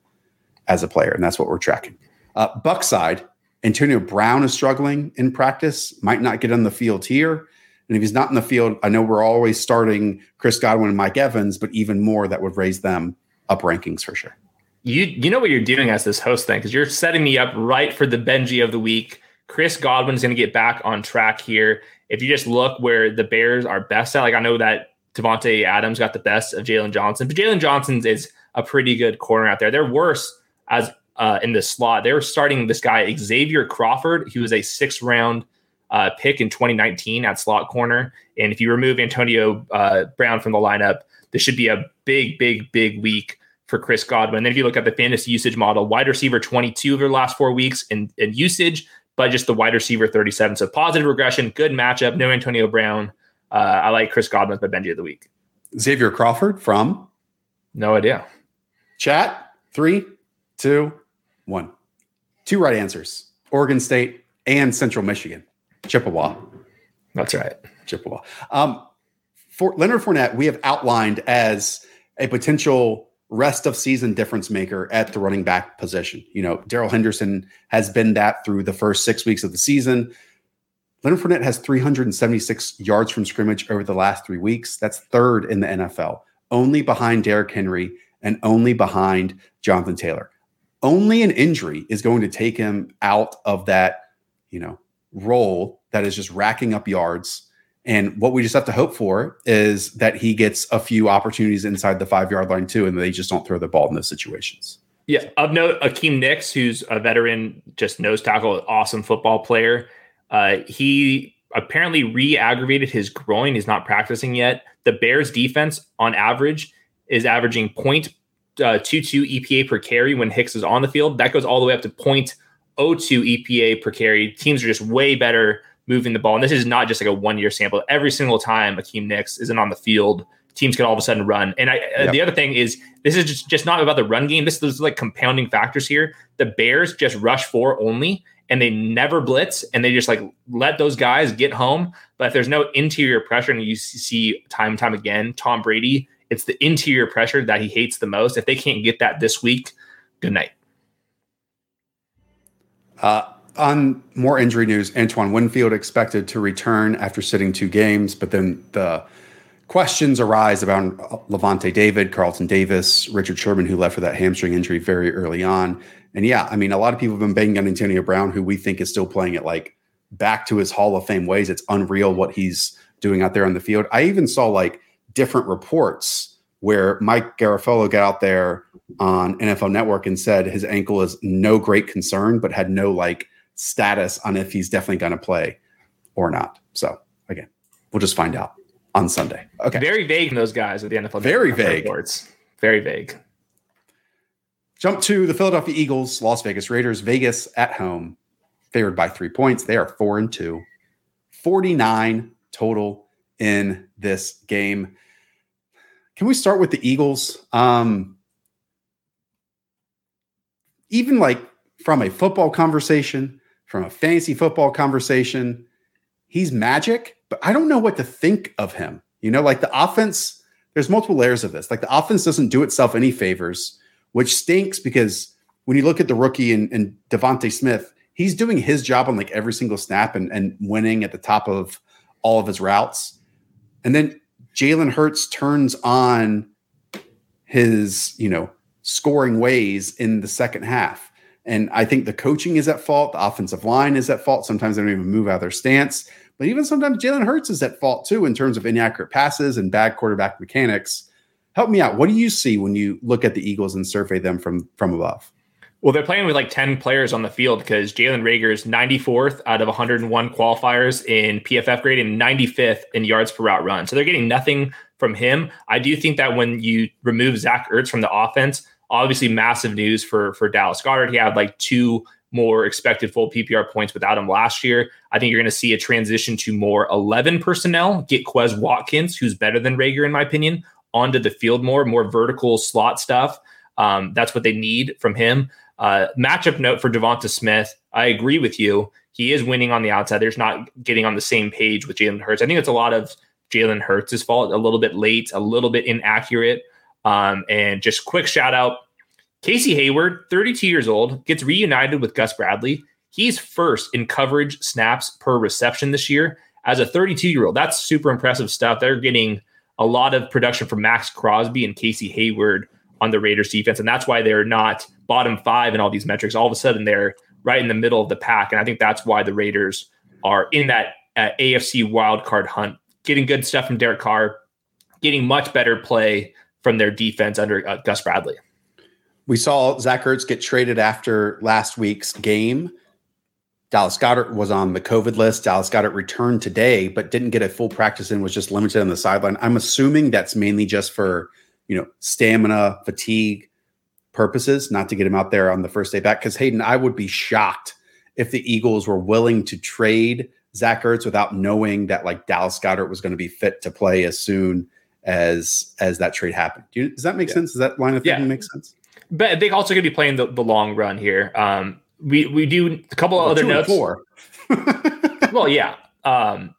as a player, and that's what we're tracking. Uh, Buck side, Antonio Brown is struggling in practice. Might not get on the field here, and if he's not in the field, I know we're always starting Chris Godwin and Mike Evans, but even more that would raise them up rankings for sure. You you know what you're doing as this host thing because you're setting me up right for the Benji of the week. Chris Godwin's going to get back on track here if you just look where the Bears are best at, like I know that Davante Adams got the best of Jaylon Johnson, but Jaylon Johnson's is a pretty good corner out there. They're worse as uh, in the slot. They were starting this guy Xavier Crawford. He was a six round uh, pick in 2019 at slot corner. And if you remove Antonio uh, Brown from the lineup, this should be a big, big, big week for Chris Godwin. Then if you look at the fantasy usage model, wide receiver 22 over the last four weeks in, in usage, but just the wide receiver 37. So positive regression, good matchup. No Antonio Brown. Uh, I like Chris Godwin as my Benji of the week. Xavier Crawford from? No idea. Chat. Three, two, one. Two right answers Oregon State and Central Michigan. Chippewa. That's right. Chippewa. Um, for Leonard Fournette, we have outlined as a potential rest of season difference maker at the running back position. You know, Darrell Henderson has been that through the first six weeks of the season. Leonard Fournette has 376 yards from scrimmage over the last three weeks. That's third in the NFL, only behind Derrick Henry and only behind Jonathan Taylor. Only an injury is going to take him out of that, you know, role that is just racking up yards and what we just have to hope for is that he gets a few opportunities inside the five yard line too, and they just don't throw the ball in those situations. Yeah. Of note, Akiem Hicks, who's a veteran, just nose tackle, awesome football player. Uh, he apparently re aggravated his groin. He's not practicing yet. The Bears defense on average is averaging uh, two two EPA per carry when Hicks is on the field. That goes all the way up to point oh two EPA per carry. Teams are just way better moving the ball. And this is not just like a one year sample. Every single time Akiem Hicks isn't on the field, teams can all of a sudden run. And I, uh, the other thing is, this is just, just not about the run game. This is like compounding factors here. The Bears just rush four only, and they never blitz, and they just like let those guys get home. But if there's no interior pressure, and you see time and time again, Tom Brady, it's the interior pressure that he hates the most. If they can't get that this week, good night. Uh, on more injury news, Antoine Winfield expected to return after sitting two games, but then the questions arise about Lavonte David, Carlton Davis, Richard Sherman, who left for that hamstring injury very early on. And yeah, I mean, a lot of people have been banging on Antonio Brown, who we think is still playing it like back to his Hall of Fame ways. It's unreal what he's doing out there on the field. I even saw like different reports where Mike Garafolo got out there on NFL Network and said his ankle is no great concern, but had no like status on if he's definitely going to play or not. So again, we'll just find out on Sunday. Okay. Very vague in those guys at the NFL. Very vague. Reports. Very vague. Jump to the Philadelphia Eagles, Las Vegas Raiders, Vegas at home, favored by three points. They are four and two, 49 total in this game. Can we start with the Eagles? Um, even like from a football conversation, from a fantasy football conversation. He's magic, but I don't know what to think of him. You know, like the offense, there's multiple layers of this. Like the offense doesn't do itself any favors, which stinks because when you look at the rookie and, and DeVonta Smith, he's doing his job on like every single snap and, and winning at the top of all of his routes. And then Jalen Hurts turns on his, you know, scoring ways in the second half. And I think the coaching is at fault. The offensive line is at fault. Sometimes they don't even move out of their stance. But even sometimes Jalen Hurts is at fault too in terms of inaccurate passes and bad quarterback mechanics. Help me out. What do you see when you look at the Eagles and survey them from from above? Well, they're playing with like 10 players on the field because Jalen Reagor is 94th out of 101 qualifiers in PFF grade and 95th in yards per route run. So they're getting nothing from him. I do think that when you remove Zach Ertz from the offense, Obviously, massive news for for Dallas Goedert. He had like two more expected full PPR points without him last year. I think you're going to see a transition to more 11 personnel, get Quez Watkins, who's better than Reagor, in my opinion, onto the field more, more vertical slot stuff. Um, that's what they need from him. Uh, matchup note for DeVonta Smith. I agree with you. He is winning on the outside. There's not getting on the same page with Jalen Hurts. I think it's a lot of Jalen Hurts' fault. A little bit late, a little bit inaccurate. Um, and just quick shout out Casey Hayward, 32 years old, gets reunited with Gus Bradley. He's first in coverage snaps per reception this year as a 32 year old. That's super impressive stuff. They're getting a lot of production from Maxx Crosby and Casey Hayward on the Raiders defense. And that's why they're not bottom five in all these metrics. All of a sudden, they're right in the middle of the pack. And I think that's why the Raiders are in that uh, AFC wildcard hunt, getting good stuff from Derek Carr, getting much better play from their defense under uh, Gus Bradley. We saw Zach Ertz get traded after last week's game. Dallas Goedert was on the COVID list. Dallas Goedert returned today, but didn't get a full practice and was just limited on the sideline. I'm assuming that's mainly just for, you know, stamina, fatigue purposes, not to get him out there on the first day back. Because Hayden, I would be shocked if the Eagles were willing to trade Zach Ertz without knowing that like Dallas Goedert was going to be fit to play as soon as as that trade happened. Do you, does that make yeah. sense? Does that line of thinking yeah. make sense? But they also going to be playing the, the long run here. Um, we we do a couple well, other notes. Four. well, yeah. Um,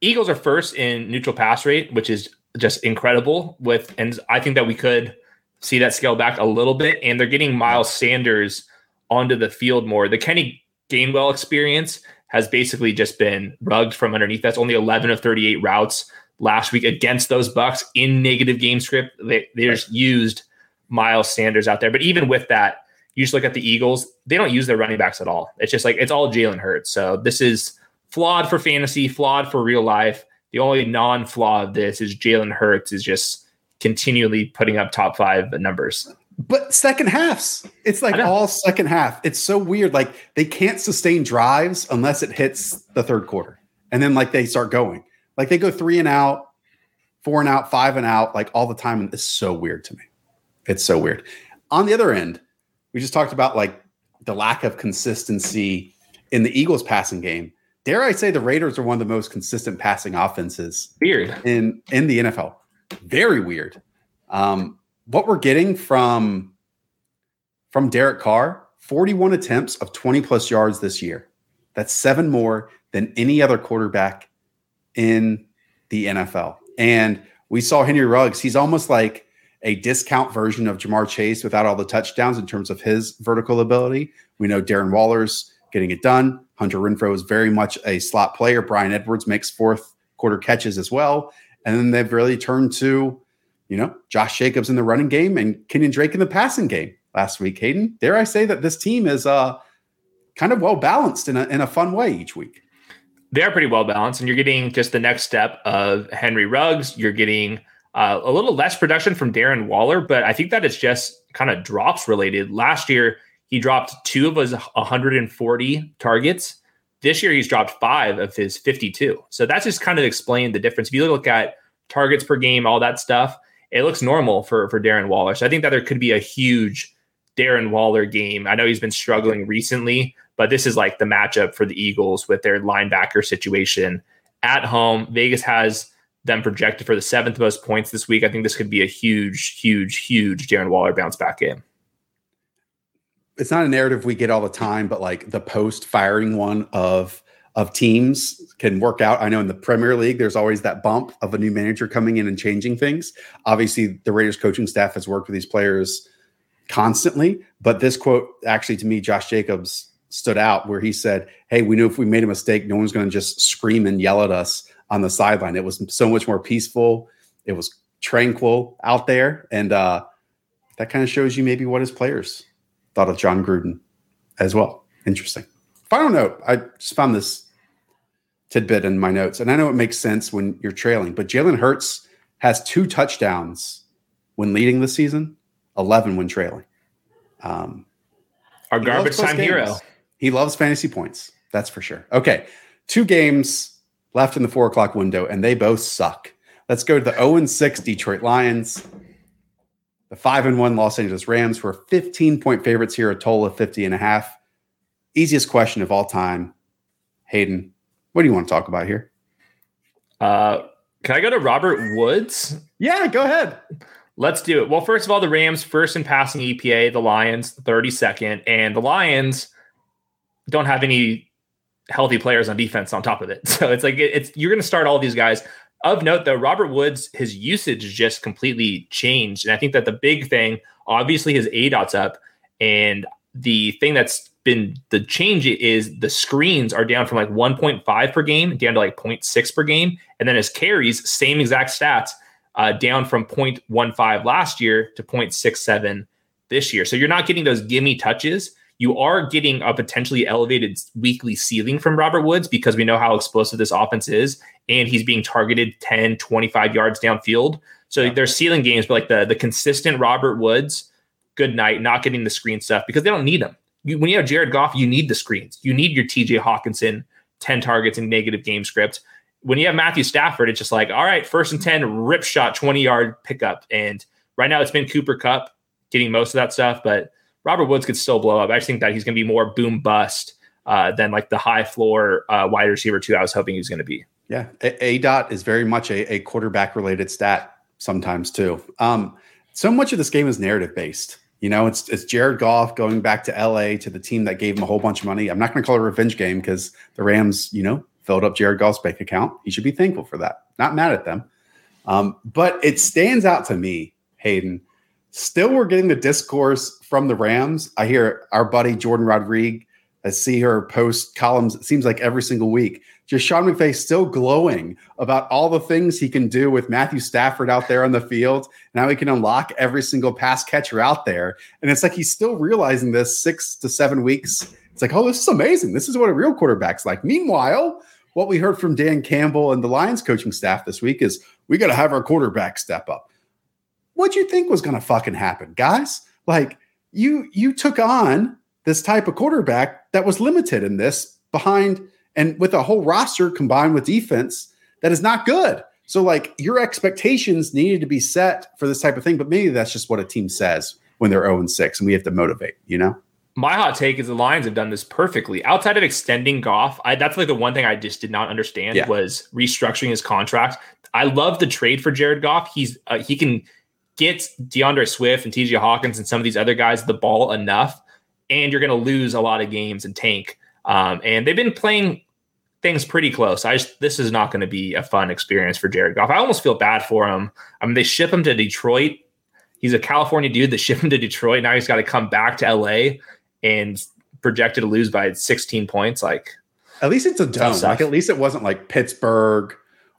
Eagles are first in neutral pass rate, which is just incredible. With and I think that we could see that scale back a little bit. And they're getting Miles Sanders onto the field more. The Kenny Gainwell experience has basically just been rugged from underneath. That's only 11 of 38 routes last week against those Bucs in negative game script. They they just used Miles Sanders out there. But even with that, you just look at the Eagles, they don't use their running backs at all. It's just like it's all Jalen Hurts. So this is flawed for fantasy, flawed for real life. The only non-flaw of this is Jalen Hurts is just continually putting up top five numbers. But second halves, it's like all second half. It's so weird. Like they can't sustain drives unless it hits the third quarter. And then like they start going. Like they go three and out, four and out, five and out, like all the time. And it's so weird to me. It's so weird. On the other end, we just talked about like the lack of consistency in the Eagles passing game. dare I say the Raiders are one of the most consistent passing offenses weird in in the NFL. Very weird. Um, what we're getting from from Derek Carr, 41 attempts of 20 plus yards this year. That's seven more than any other quarterback in the NFL. And we saw Henry Ruggs. He's almost like a discount version of Ja'Marr Chase without all the touchdowns in terms of his vertical ability. We know Darren Waller's getting it done. Hunter Renfrow is very much a slot player. Bryan Edwards makes fourth quarter catches as well. And then they've really turned to, you know, Josh Jacobs in the running game and Kenyan Drake in the passing game last week. Hayden, dare I say that this team is uh kind of well balanced in a in a fun way each week. They're pretty well balanced, and you're getting just the next step of Henry Ruggs. You're getting uh, a little less production from Darren Waller, but I think that it's just kind of drops related. Last year, he dropped two of his 140 targets. This year, he's dropped five of his 52. So that's just kind of explained the difference. If you look at targets per game, all that stuff, it looks normal for for Darren Waller. So I think that there could be a huge Darren Waller game. I know he's been struggling recently, but this is like the matchup for the Eagles with their linebacker situation at home. Vegas has them projected for the seventh most points this week. I think this could be a huge, huge, huge Darren Waller bounce back game. It's not a narrative we get all the time, but like the post firing one of of teams can work out. I know in the Premier League, there's always that bump of a new manager coming in and changing things. Obviously, the Raiders coaching staff has worked with these players constantly, but this quote actually to me, Josh Jacobs stood out where he said, Hey, we knew if we made a mistake, no one's going to just scream and yell at us on the sideline. It was so much more peaceful. It was tranquil out there. And uh, that kind of shows you maybe what his players thought of Jon Gruden as well. Interesting. Final note I just found this tidbit in my notes. And I know it makes sense when you're trailing, but Jalen Hurts has two touchdowns when leading the season, 11 when trailing. Um, Our garbage time games. hero. He loves fantasy points. That's for sure. Okay. Two games left in the four o'clock window, and they both suck. Let's go to the 0 6 Detroit Lions, the 5 and 1 Los Angeles Rams, were 15 point favorites here, a total of 50 and a half. Easiest question of all time. Hayden, what do you want to talk about here? Uh, can I go to Robert Woods? Yeah, go ahead. Let's do it. Well, first of all, the Rams first in passing EPA, the Lions 32nd, and the Lions don't have any healthy players on defense on top of it. So it's like it's you're going to start all these guys. Of note, though, Robert Woods, his usage just completely changed, and I think that the big thing, obviously, his aDOT's up, and the thing that's been the change is the screens are down from like 1.5 per game down to like 0.6 per game, and then his carries, same exact stats, uh, down from 0.15 last year to 0.67 this year. So you're not getting those gimme touches you are getting a potentially elevated weekly ceiling from Robert Woods because we know how explosive this offense is, and he's being targeted 10, 25 yards downfield. So yeah. there's ceiling games, but like the the consistent Robert Woods, good night, not getting the screen stuff because they don't need them. You, when you have Jared Goff, you need the screens. You need your TJ Hockenson, 10 targets and negative game script. When you have Matthew Stafford, it's just like, all right, first and 10, rip shot, 20 yard pickup. And right now it's been Cooper Kupp getting most of that stuff, but Robert Woods could still blow up. I just think that he's going to be more boom bust uh, than like the high floor uh, wide receiver two I was hoping he was going to be. Yeah, a-, a, dot is very much a, a quarterback related stat sometimes too. Um, so much of this game is narrative based. You know, it's it's Jared Goff going back to LA to the team that gave him a whole bunch of money. I'm not going to call it a revenge game because the Rams, you know, filled up Jared Goff's bank account. He should be thankful for that. Not mad at them. Um, but it stands out to me, Hayden, Still, we're getting the discourse from the Rams. I hear our buddy Jourdan Rodrigue. I see her post columns, it seems like every single week. Just Sean McVay still glowing about all the things he can do with Matthew Stafford out there on the field. Now he can unlock every single pass catcher out there. And it's like he's still realizing this six to seven weeks. It's like, oh, this is amazing. This is what a real quarterback's like. Meanwhile, what we heard from Dan Campbell and the Lions coaching staff this week is we got to have our quarterback step up what'd you think was going to fucking happen, guys? Like you you took on this type of quarterback that was limited in this behind and with a whole roster combined with defense that is not good. So like your expectations needed to be set for this type of thing, but maybe that's just what a team says when they're 0 and 6 and we have to motivate, you know? My hot take is the Lions have done this perfectly. Outside of extending Goff, I, that's like the one thing I just did not understand yeah. was restructuring his contract. I love the trade for Jared Goff. He's uh, he can get D'Andre Swift and T.J. Hawkins and some of these other guys the ball enough, and you're going to lose a lot of games and tank. Um, and they've been playing things pretty close. I just, this is not going to be a fun experience for Jared Goff. I almost feel bad for him. I mean, they ship him to Detroit. He's a California dude that shipped him to Detroit. Now he's got to come back to LA and projected to lose by 16 points. Like, at least it's a dome. Like, at least it wasn't like Pittsburgh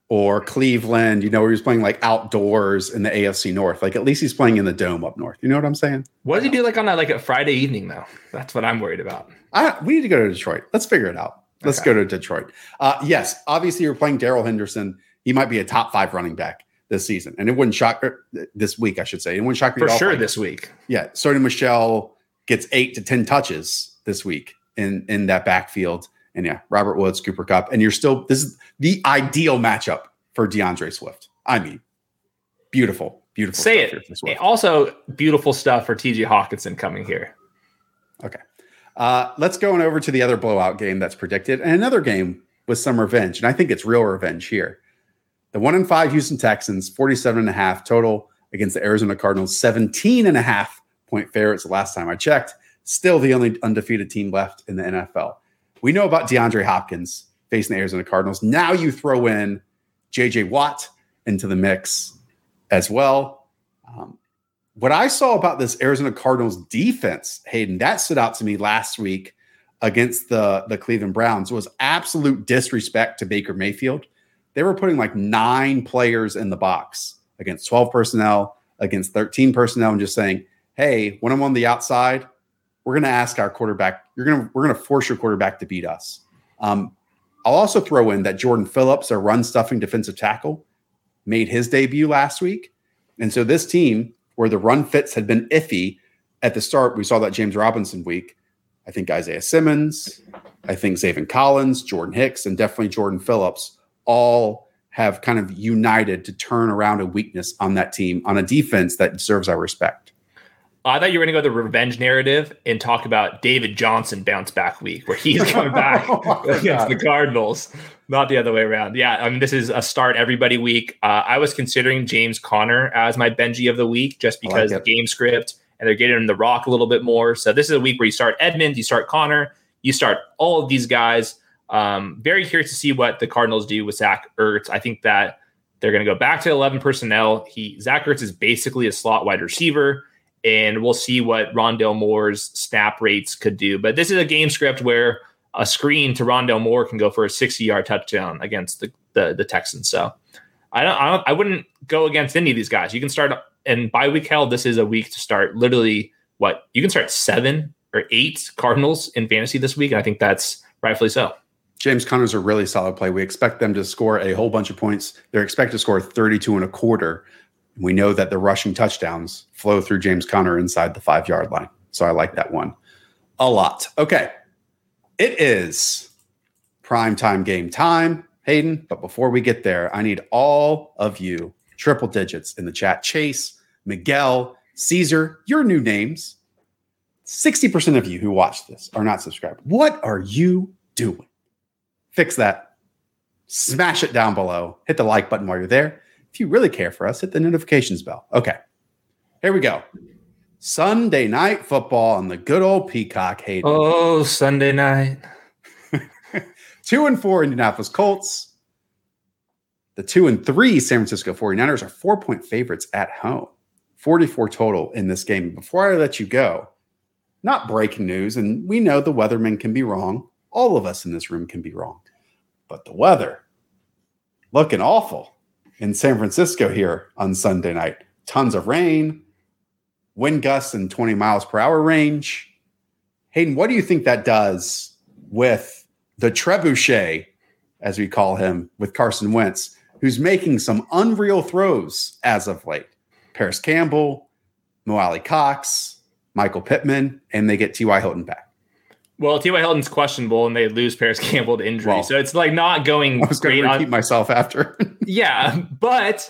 or Cleveland, you know, where he's playing like outdoors in the AFC North. Like at least he's playing in the dome up north. You know what I'm saying? What does he do like on that like a Friday evening though? That's what I'm worried about. I, we need to go to Detroit. Let's figure it out. Let's okay. go to Detroit. Uh, yes, obviously you're playing Darrell Henderson. He might be a top five running back this season, and it wouldn't shock er, this week. I should say it wouldn't shock me for sure this week. Yeah, Sony Michel gets eight to ten touches this week in in that backfield, and yeah, Robert Woods, Cooper Kupp. and you're still this is the ideal matchup for D'Andre Swift. I mean, beautiful, beautiful. Say it. Also, beautiful stuff for TJ Hockenson coming here. Okay. Uh, let's go on over to the other blowout game that's predicted, and another game with some revenge. And I think it's real revenge here. The one and five Houston Texans, 47 and a half total against the Arizona Cardinals, 17 and a half point favorites the last time I checked. Still the only undefeated team left in the NFL. We know about DeAndre Hopkins facing the Arizona Cardinals. Now you throw in JJ Watt into the mix as well. Um, what I saw about this Arizona Cardinals defense, Hayden, that stood out to me last week against the, the Cleveland Browns was absolute disrespect to Baker Mayfield. They were putting like nine players in the box against 12 personnel, against 13 personnel, and just saying, hey, when I'm on the outside, we're going to ask our quarterback, you're going to, we're going to force your quarterback to beat us. Um, I'll also throw in that Jordan Phillips, our run stuffing defensive tackle, made his debut last week. And so this team, where the run fits had been iffy at the start. We saw that James Robinson week. I think Isaiah Simmons, I think Zaven Collins, Jordan Hicks, and definitely Jordan Phillips all have kind of united to turn around a weakness on that team on a defense that deserves our respect. I thought you were going to go the revenge narrative and talk about David Johnson bounce back week where he's coming back oh against God. the Cardinals, not the other way around. Yeah, I mean this is a start everybody week. Uh, I was considering James Conner as my Benji of the week just because like the game script and they're getting him the rock a little bit more. So this is a week where you start Edmonds, you start Conner, you start all of these guys. Um, very curious to see what the Cardinals do with Zach Ertz. I think that they're going to go back to 11 personnel. He Zach Ertz is basically a slot wide receiver and we'll see what Rondale Moore's snap rates could do. But this is a game script where a screen to Rondale Moore can go for a 60 yard touchdown against the, the, the Texans. So I don't, I don't, I wouldn't go against any of these guys. You can start and by week hell, this is a week to start literally what you can start seven or eight Cardinals in fantasy this week. And I think that's rightfully so. James Conner's a really solid play. We expect them to score a whole bunch of points. They're expected to score 32 and a quarter we know that the rushing touchdowns flow through James Conner inside the five yard line. So I like that one a lot. Okay. It is prime time game time, Hayden. But before we get there, I need all of you triple digits in the chat. Chase, Miguel, Caesar, your new names. 60% of you who watch this are not subscribed. What are you doing? Fix that. Smash it down below. Hit the like button while you're there. If you really care for us, hit the notifications bell. Okay. Here we go. Sunday night football on the good old Peacock. Hayden. Oh, Sunday night. two and four Indianapolis Colts. The two and three San Francisco 49ers are four point favorites at home. 44 total in this game. Before I let you go, not breaking news, and we know the weatherman can be wrong. All of us in this room can be wrong. But the weather looking awful in San Francisco here on Sunday night. Tons of rain, wind gusts in 20 miles per hour range. Hayden, what do you think that does with the trebuchet, as we call him, with Carson Wentz, who's making some unreal throws as of late? Parris Campbell, Mo Alie-Cox, Michael Pittman, and they get T.Y. Hilton back. Well, T.Y. Hilton's questionable, and they lose Parris Campbell to injury, well, so it's like not going. I was going to repeat on... myself after. yeah, but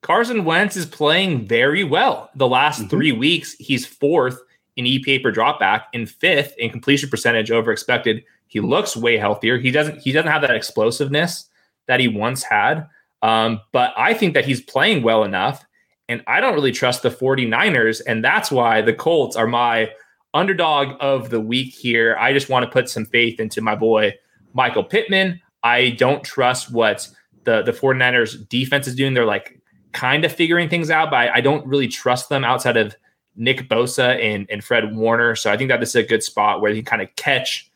Carson Wentz is playing very well. The last mm-hmm. three weeks, he's fourth in EPA per dropback and fifth in completion percentage over expected. He looks way healthier. He doesn't he doesn't have that explosiveness that he once had. Um, but I think that he's playing well enough. And I don't really trust the 49ers. And that's why the Colts are my underdog of the week here. I just want to put some faith into my boy, Michael Pittman. I don't trust what the, the 49ers defense is doing. They're like kind of figuring things out, but I, don't really trust them outside of Nick Bosa and, and Fred Warner. So I think that this is a good spot where he kind of catch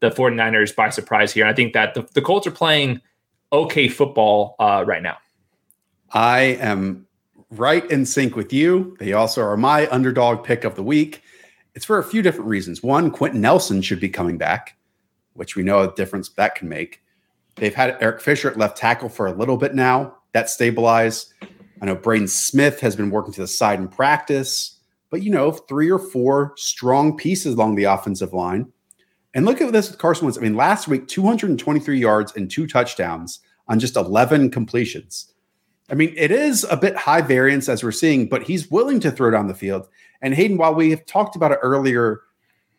the 49ers by surprise here. And I think that the, the Colts are playing okay football uh, right now. I am right in sync with you. They also are my underdog pick of the week. It's for a few different reasons. One, Quenton Nelson should be coming back, which we know a difference that can make. They've had Eric Fisher at left tackle for a little bit now. That stabilized. I know Braden Smith has been working to the side in practice, but you know, three or four strong pieces along the offensive line. And look at this with Carson Wentz. I mean, last week, 223 yards and two touchdowns on just 11 completions. I mean, it is a bit high variance as we're seeing, but he's willing to throw down the field. And Hayden, while we have talked about it earlier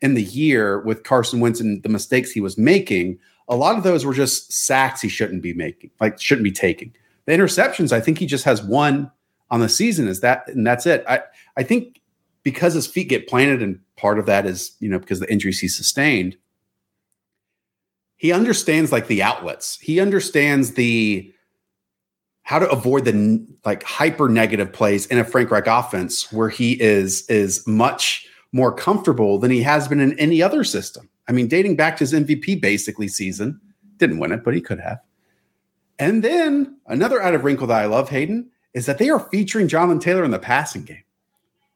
in the year with Carson Wentz and the mistakes he was making, a lot of those were just sacks he shouldn't be making, like shouldn't be taking. The interceptions, I think he just has one on the season. Is that and that's it. I I think because his feet get planted, and part of that is you know because the injuries he sustained he understands like the outlets. He understands the how to avoid the like hyper negative plays in a Frank Reich offense where he is is much more comfortable than he has been in any other system. I mean, dating back to his MVP basically season, didn't win it, but he could have. And then another out of wrinkle that I love, Hayden, is that they are featuring Jonathan Taylor in the passing game.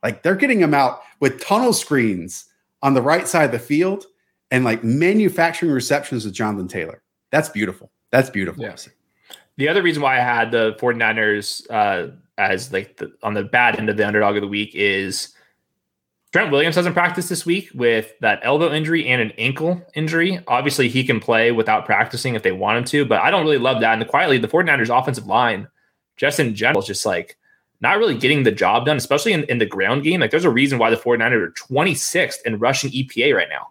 Like they're getting him out with tunnel screens on the right side of the field and like manufacturing receptions with Jonathan Taylor. That's beautiful. That's beautiful. Yeah. The other reason why I had the 49ers uh, as like the, on the bad end of the underdog of the week is Trent Williams hasn't practiced this week with that elbow injury and an ankle injury. Obviously, he can play without practicing if they want him to, but I don't really love that. And quietly, the 49ers offensive line, just in general, is just like not really getting the job done, especially in, in the ground game. Like there's a reason why the 49ers are 26th in rushing EPA right now.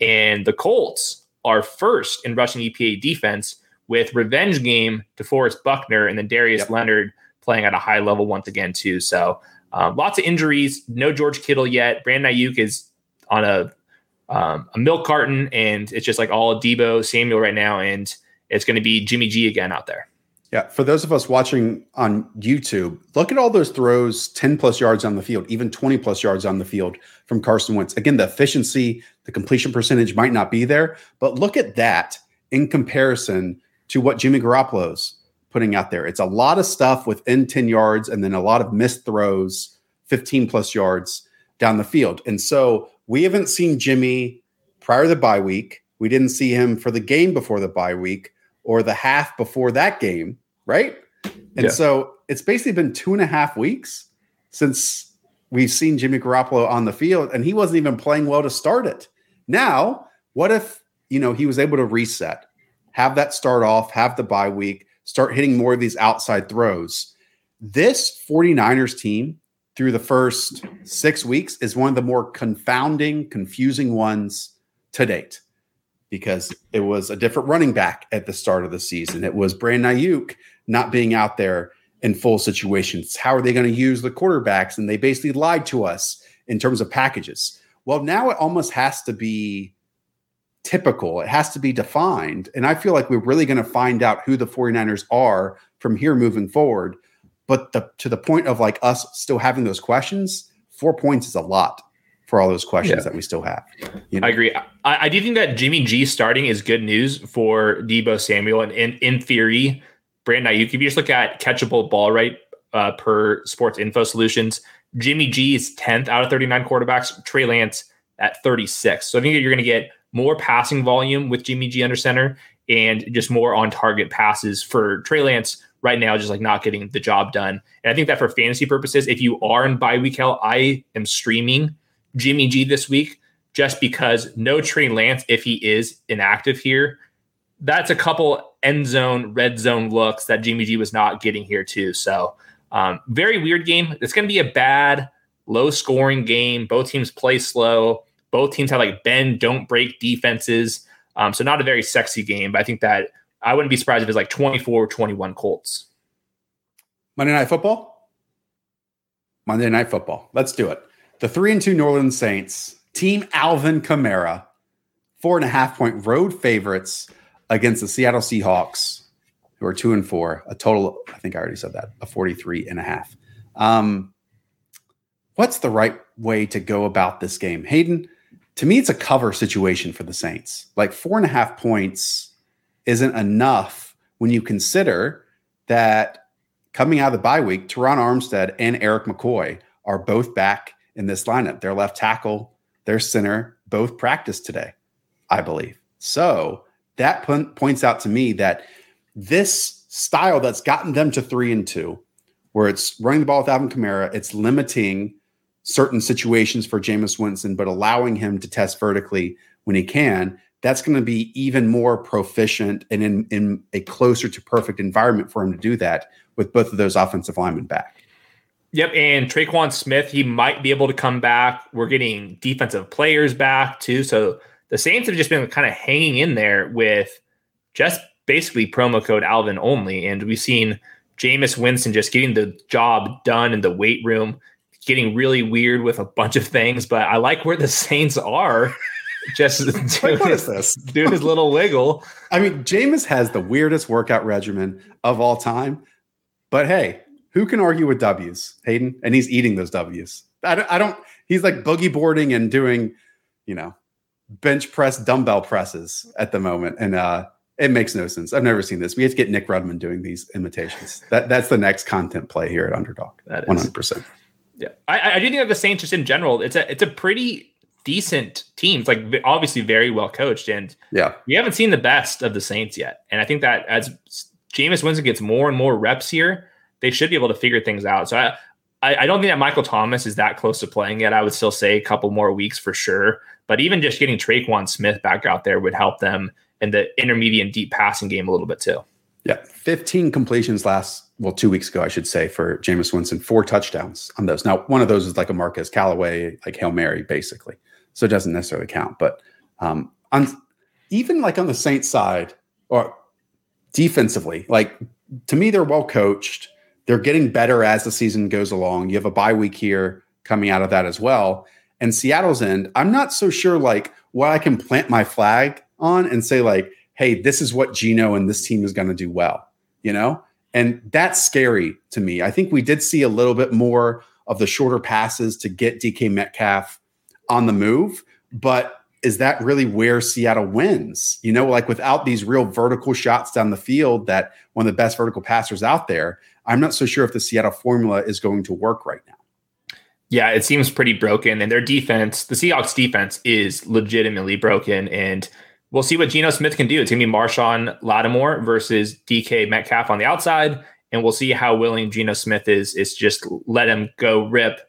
And the Colts are first in rushing EPA defense with revenge game to DeForest Buckner and then Darius yep. Leonard playing at a high level once again too. So um, lots of injuries. No George Kittle yet. Brandon Aiyuk is on a um, a milk carton, and it's just like all Deebo Samuel right now, and it's going to be Jimmy G again out there. Yeah, for those of us watching on YouTube, look at all those throws 10 plus yards on the field, even 20 plus yards on the field from Carson Wentz. Again, the efficiency, the completion percentage might not be there, but look at that in comparison to what Jimmy Garoppolo's putting out there. It's a lot of stuff within 10 yards and then a lot of missed throws, 15 plus yards down the field. And so we haven't seen Jimmy prior to the bye week. We didn't see him for the game before the bye week or the half before that game right? And yeah. so it's basically been two and a half weeks since we've seen Jimmy Garoppolo on the field, and he wasn't even playing well to start it. Now, what if you know he was able to reset, have that start off, have the bye week, start hitting more of these outside throws? This 49ers team through the first six weeks is one of the more confounding, confusing ones to date because it was a different running back at the start of the season. It was Brandon Aiyuk not being out there in full situations. How are they going to use the quarterbacks? And they basically lied to us in terms of packages. Well, now it almost has to be typical. It has to be defined. And I feel like we're really going to find out who the 49ers are from here moving forward. But the, to the point of like us still having those questions, four points is a lot for all those questions yeah. that we still have. You know? I agree. I, I, do think that Jimmy G starting is good news for Deebo Samuel. And in, in theory, Brandon if you just look at catchable ball rate uh, per Sports Info Solutions, Jimmy G is 10th out of 39 quarterbacks, Trey Lance at 36. So I think you're going to get more passing volume with Jimmy G under center and just more on target passes for Trey Lance right now, just like not getting the job done. And I think that for fantasy purposes, if you are in bye week hell, I am streaming Jimmy G this week just because no Trey Lance, if he is inactive here, that's a couple end zone, red zone looks that Jimmy G was not getting here too. So um, very weird game. It's going to be a bad low scoring game. Both teams play slow. Both teams have like bend, don't break defenses. Um, so not a very sexy game, but I think that I wouldn't be surprised if it's like 24 21 Colts. Monday Night Football? Monday Night Football. Let's do it. The three and two New Orleans Saints, Team Alvin Kamara, four and a half point road favorites against the Seattle Seahawks, who are two and four, a total, I think I already said that, a 43 and a half. Um, what's the right way to go about this game? Hayden, to me, it's a cover situation for the Saints. Like four and a half points isn't enough when you consider that coming out of the bye week, Terron Armstead and Erik McCoy are both back in this lineup. Their left tackle, their center, both practiced today, I believe. So that points out to me that this style that's gotten them to three and two, where it's running the ball with Alvin Kamara, it's limiting certain situations for Jameis Winston, but allowing him to test vertically when he can, that's going to be even more proficient and in, in a closer to perfect environment for him to do that with both of those offensive linemen back. Yep, and Tre'Quan Smith, he might be able to come back. We're getting defensive players back too. So the Saints have just been kind of hanging in there with just basically promo code Alvin only. And we've seen Jameis Winston just getting the job done in the weight room getting really weird with a bunch of things, but I like where the Saints are. Just doing, what is this? doing his little wiggle. I mean, Jameis has the weirdest workout regimen of all time. But hey, who can argue with W's, Hayden? And he's eating those W's. I don't, I don't he's like boogie boarding and doing, you know, bench press dumbbell presses at the moment. And uh it makes no sense. I've never seen this. We have to get Nick Rudman doing these imitations. That that's the next content play here at Underdog. That is 100%. Yeah, I, I do think that the Saints just in general, it's a it's a pretty decent team. It's like obviously very well coached, and yeah, we haven't seen the best of the Saints yet. And I think that as Jameis Winston gets more and more reps here, they should be able to figure things out. So I, I, I don't think that Michael Thomas is that close to playing yet. I would still say a couple more weeks for sure. But even just getting Tre'Quan Smith back out there would help them in the intermediate and deep passing game a little bit too. Yeah, 15 completions last, well, two weeks ago, I should say, for Jameis Winston, four touchdowns on those. Now, one of those is like a Marquez Callaway, like Hail Mary, basically. So it doesn't necessarily count. But um, on even like on the Saints side or defensively, like to me, they're well coached. They're getting better as the season goes along. You have a bye week here coming out of that as well. And Seattle's end, I'm not so sure like what I can plant my flag on and say, like, hey, this is what Geno and this team is going to do well, you know? And that's scary to me. I think we did see a little bit more of the shorter passes to get DK Metcalf on the move, but is that really where Seattle wins? You know, like without these real vertical shots down the field, that one of the best vertical passers out there, I'm not so sure if the Seattle formula is going to work right now. Yeah, it seems pretty broken. And their defense, the Seahawks defense is legitimately broken. And we'll see what Geno Smith can do. It's going to be Marshon Lattimore versus DK Metcalf on the outside, and we'll see how willing Geno Smith is is just let him go rip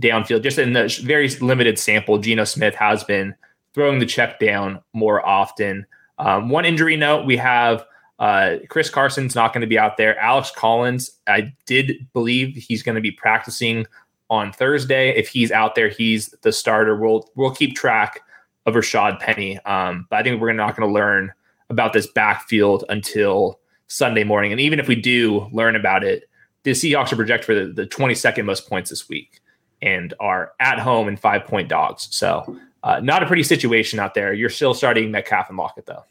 downfield. Just in the very limited sample, Geno Smith has been throwing the check down more often. Um, one injury note: we have uh, Chris Carson's not going to be out there. Alex Collins, I did believe he's going to be practicing on Thursday. If he's out there, he's the starter. We'll we'll keep track of Rashad Penny. Um, but I think we're not going to learn about this backfield until Sunday morning. And even if we do learn about it, the Seahawks are projected for the, the 22nd most points this week and are at home in five point dogs. So, uh, not a pretty situation out there. You're still starting Metcalf and Lockett, though.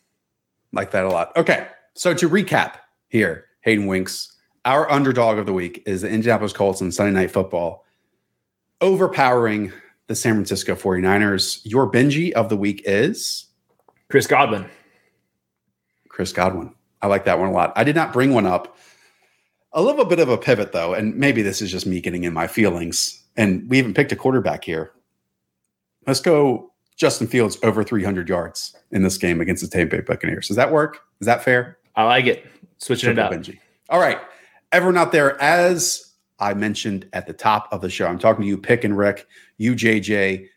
Like that a lot. Okay. So, to recap here, Hayden Winks, our underdog of the week is the Indianapolis Colts on Sunday Night Football, overpowering the San Francisco 49ers. Your Benji of the week is Chris Godwin. Chris Godwin. I like that one a lot. I did not bring one up. A little bit of a pivot, though, and maybe this is just me getting in my feelings. And we even picked a quarterback here. Let's go Justin Fields over 300 yards in this game against the Tampa Bay Buccaneers. Does that work? Is that fair? I like it. Switching Triple it up. Benji. All right. Everyone out there, as I mentioned at the top of the show. I'm talking to you, Pick and Rick, you, JJ.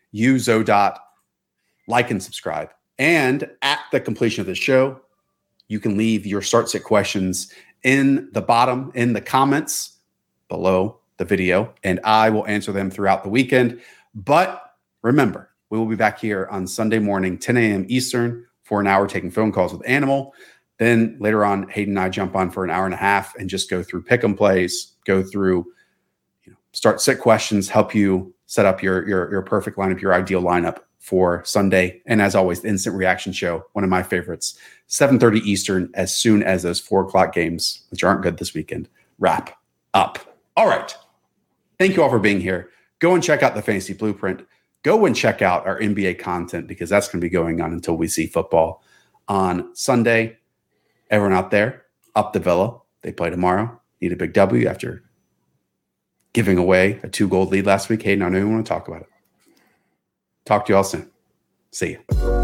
Like and subscribe. And at the completion of the show, you can leave your start sit questions in the bottom in the comments below the video, and I will answer them throughout the weekend. But remember, we will be back here on Sunday morning, 10 a.m. Eastern, for an hour taking phone calls with Animal. Then later on, Hayden and I jump on for an hour and a half and just go through pick 'em plays, go through, start set questions, help you set up your your your perfect lineup, your ideal lineup for Sunday. And as always, the instant reaction show, one of my favorites, 7:30 Eastern, as soon as those four o'clock games, which aren't good this weekend, wrap up. All right. Thank you all for being here. Go and check out the fantasy blueprint. Go and check out our NBA content because that's going to be going on until we see football on Sunday. Everyone out there, up the villa. They play tomorrow. Need a big W after giving away a two gold lead last week. Hayden, I know you want to talk about it. Talk to you all soon. See you.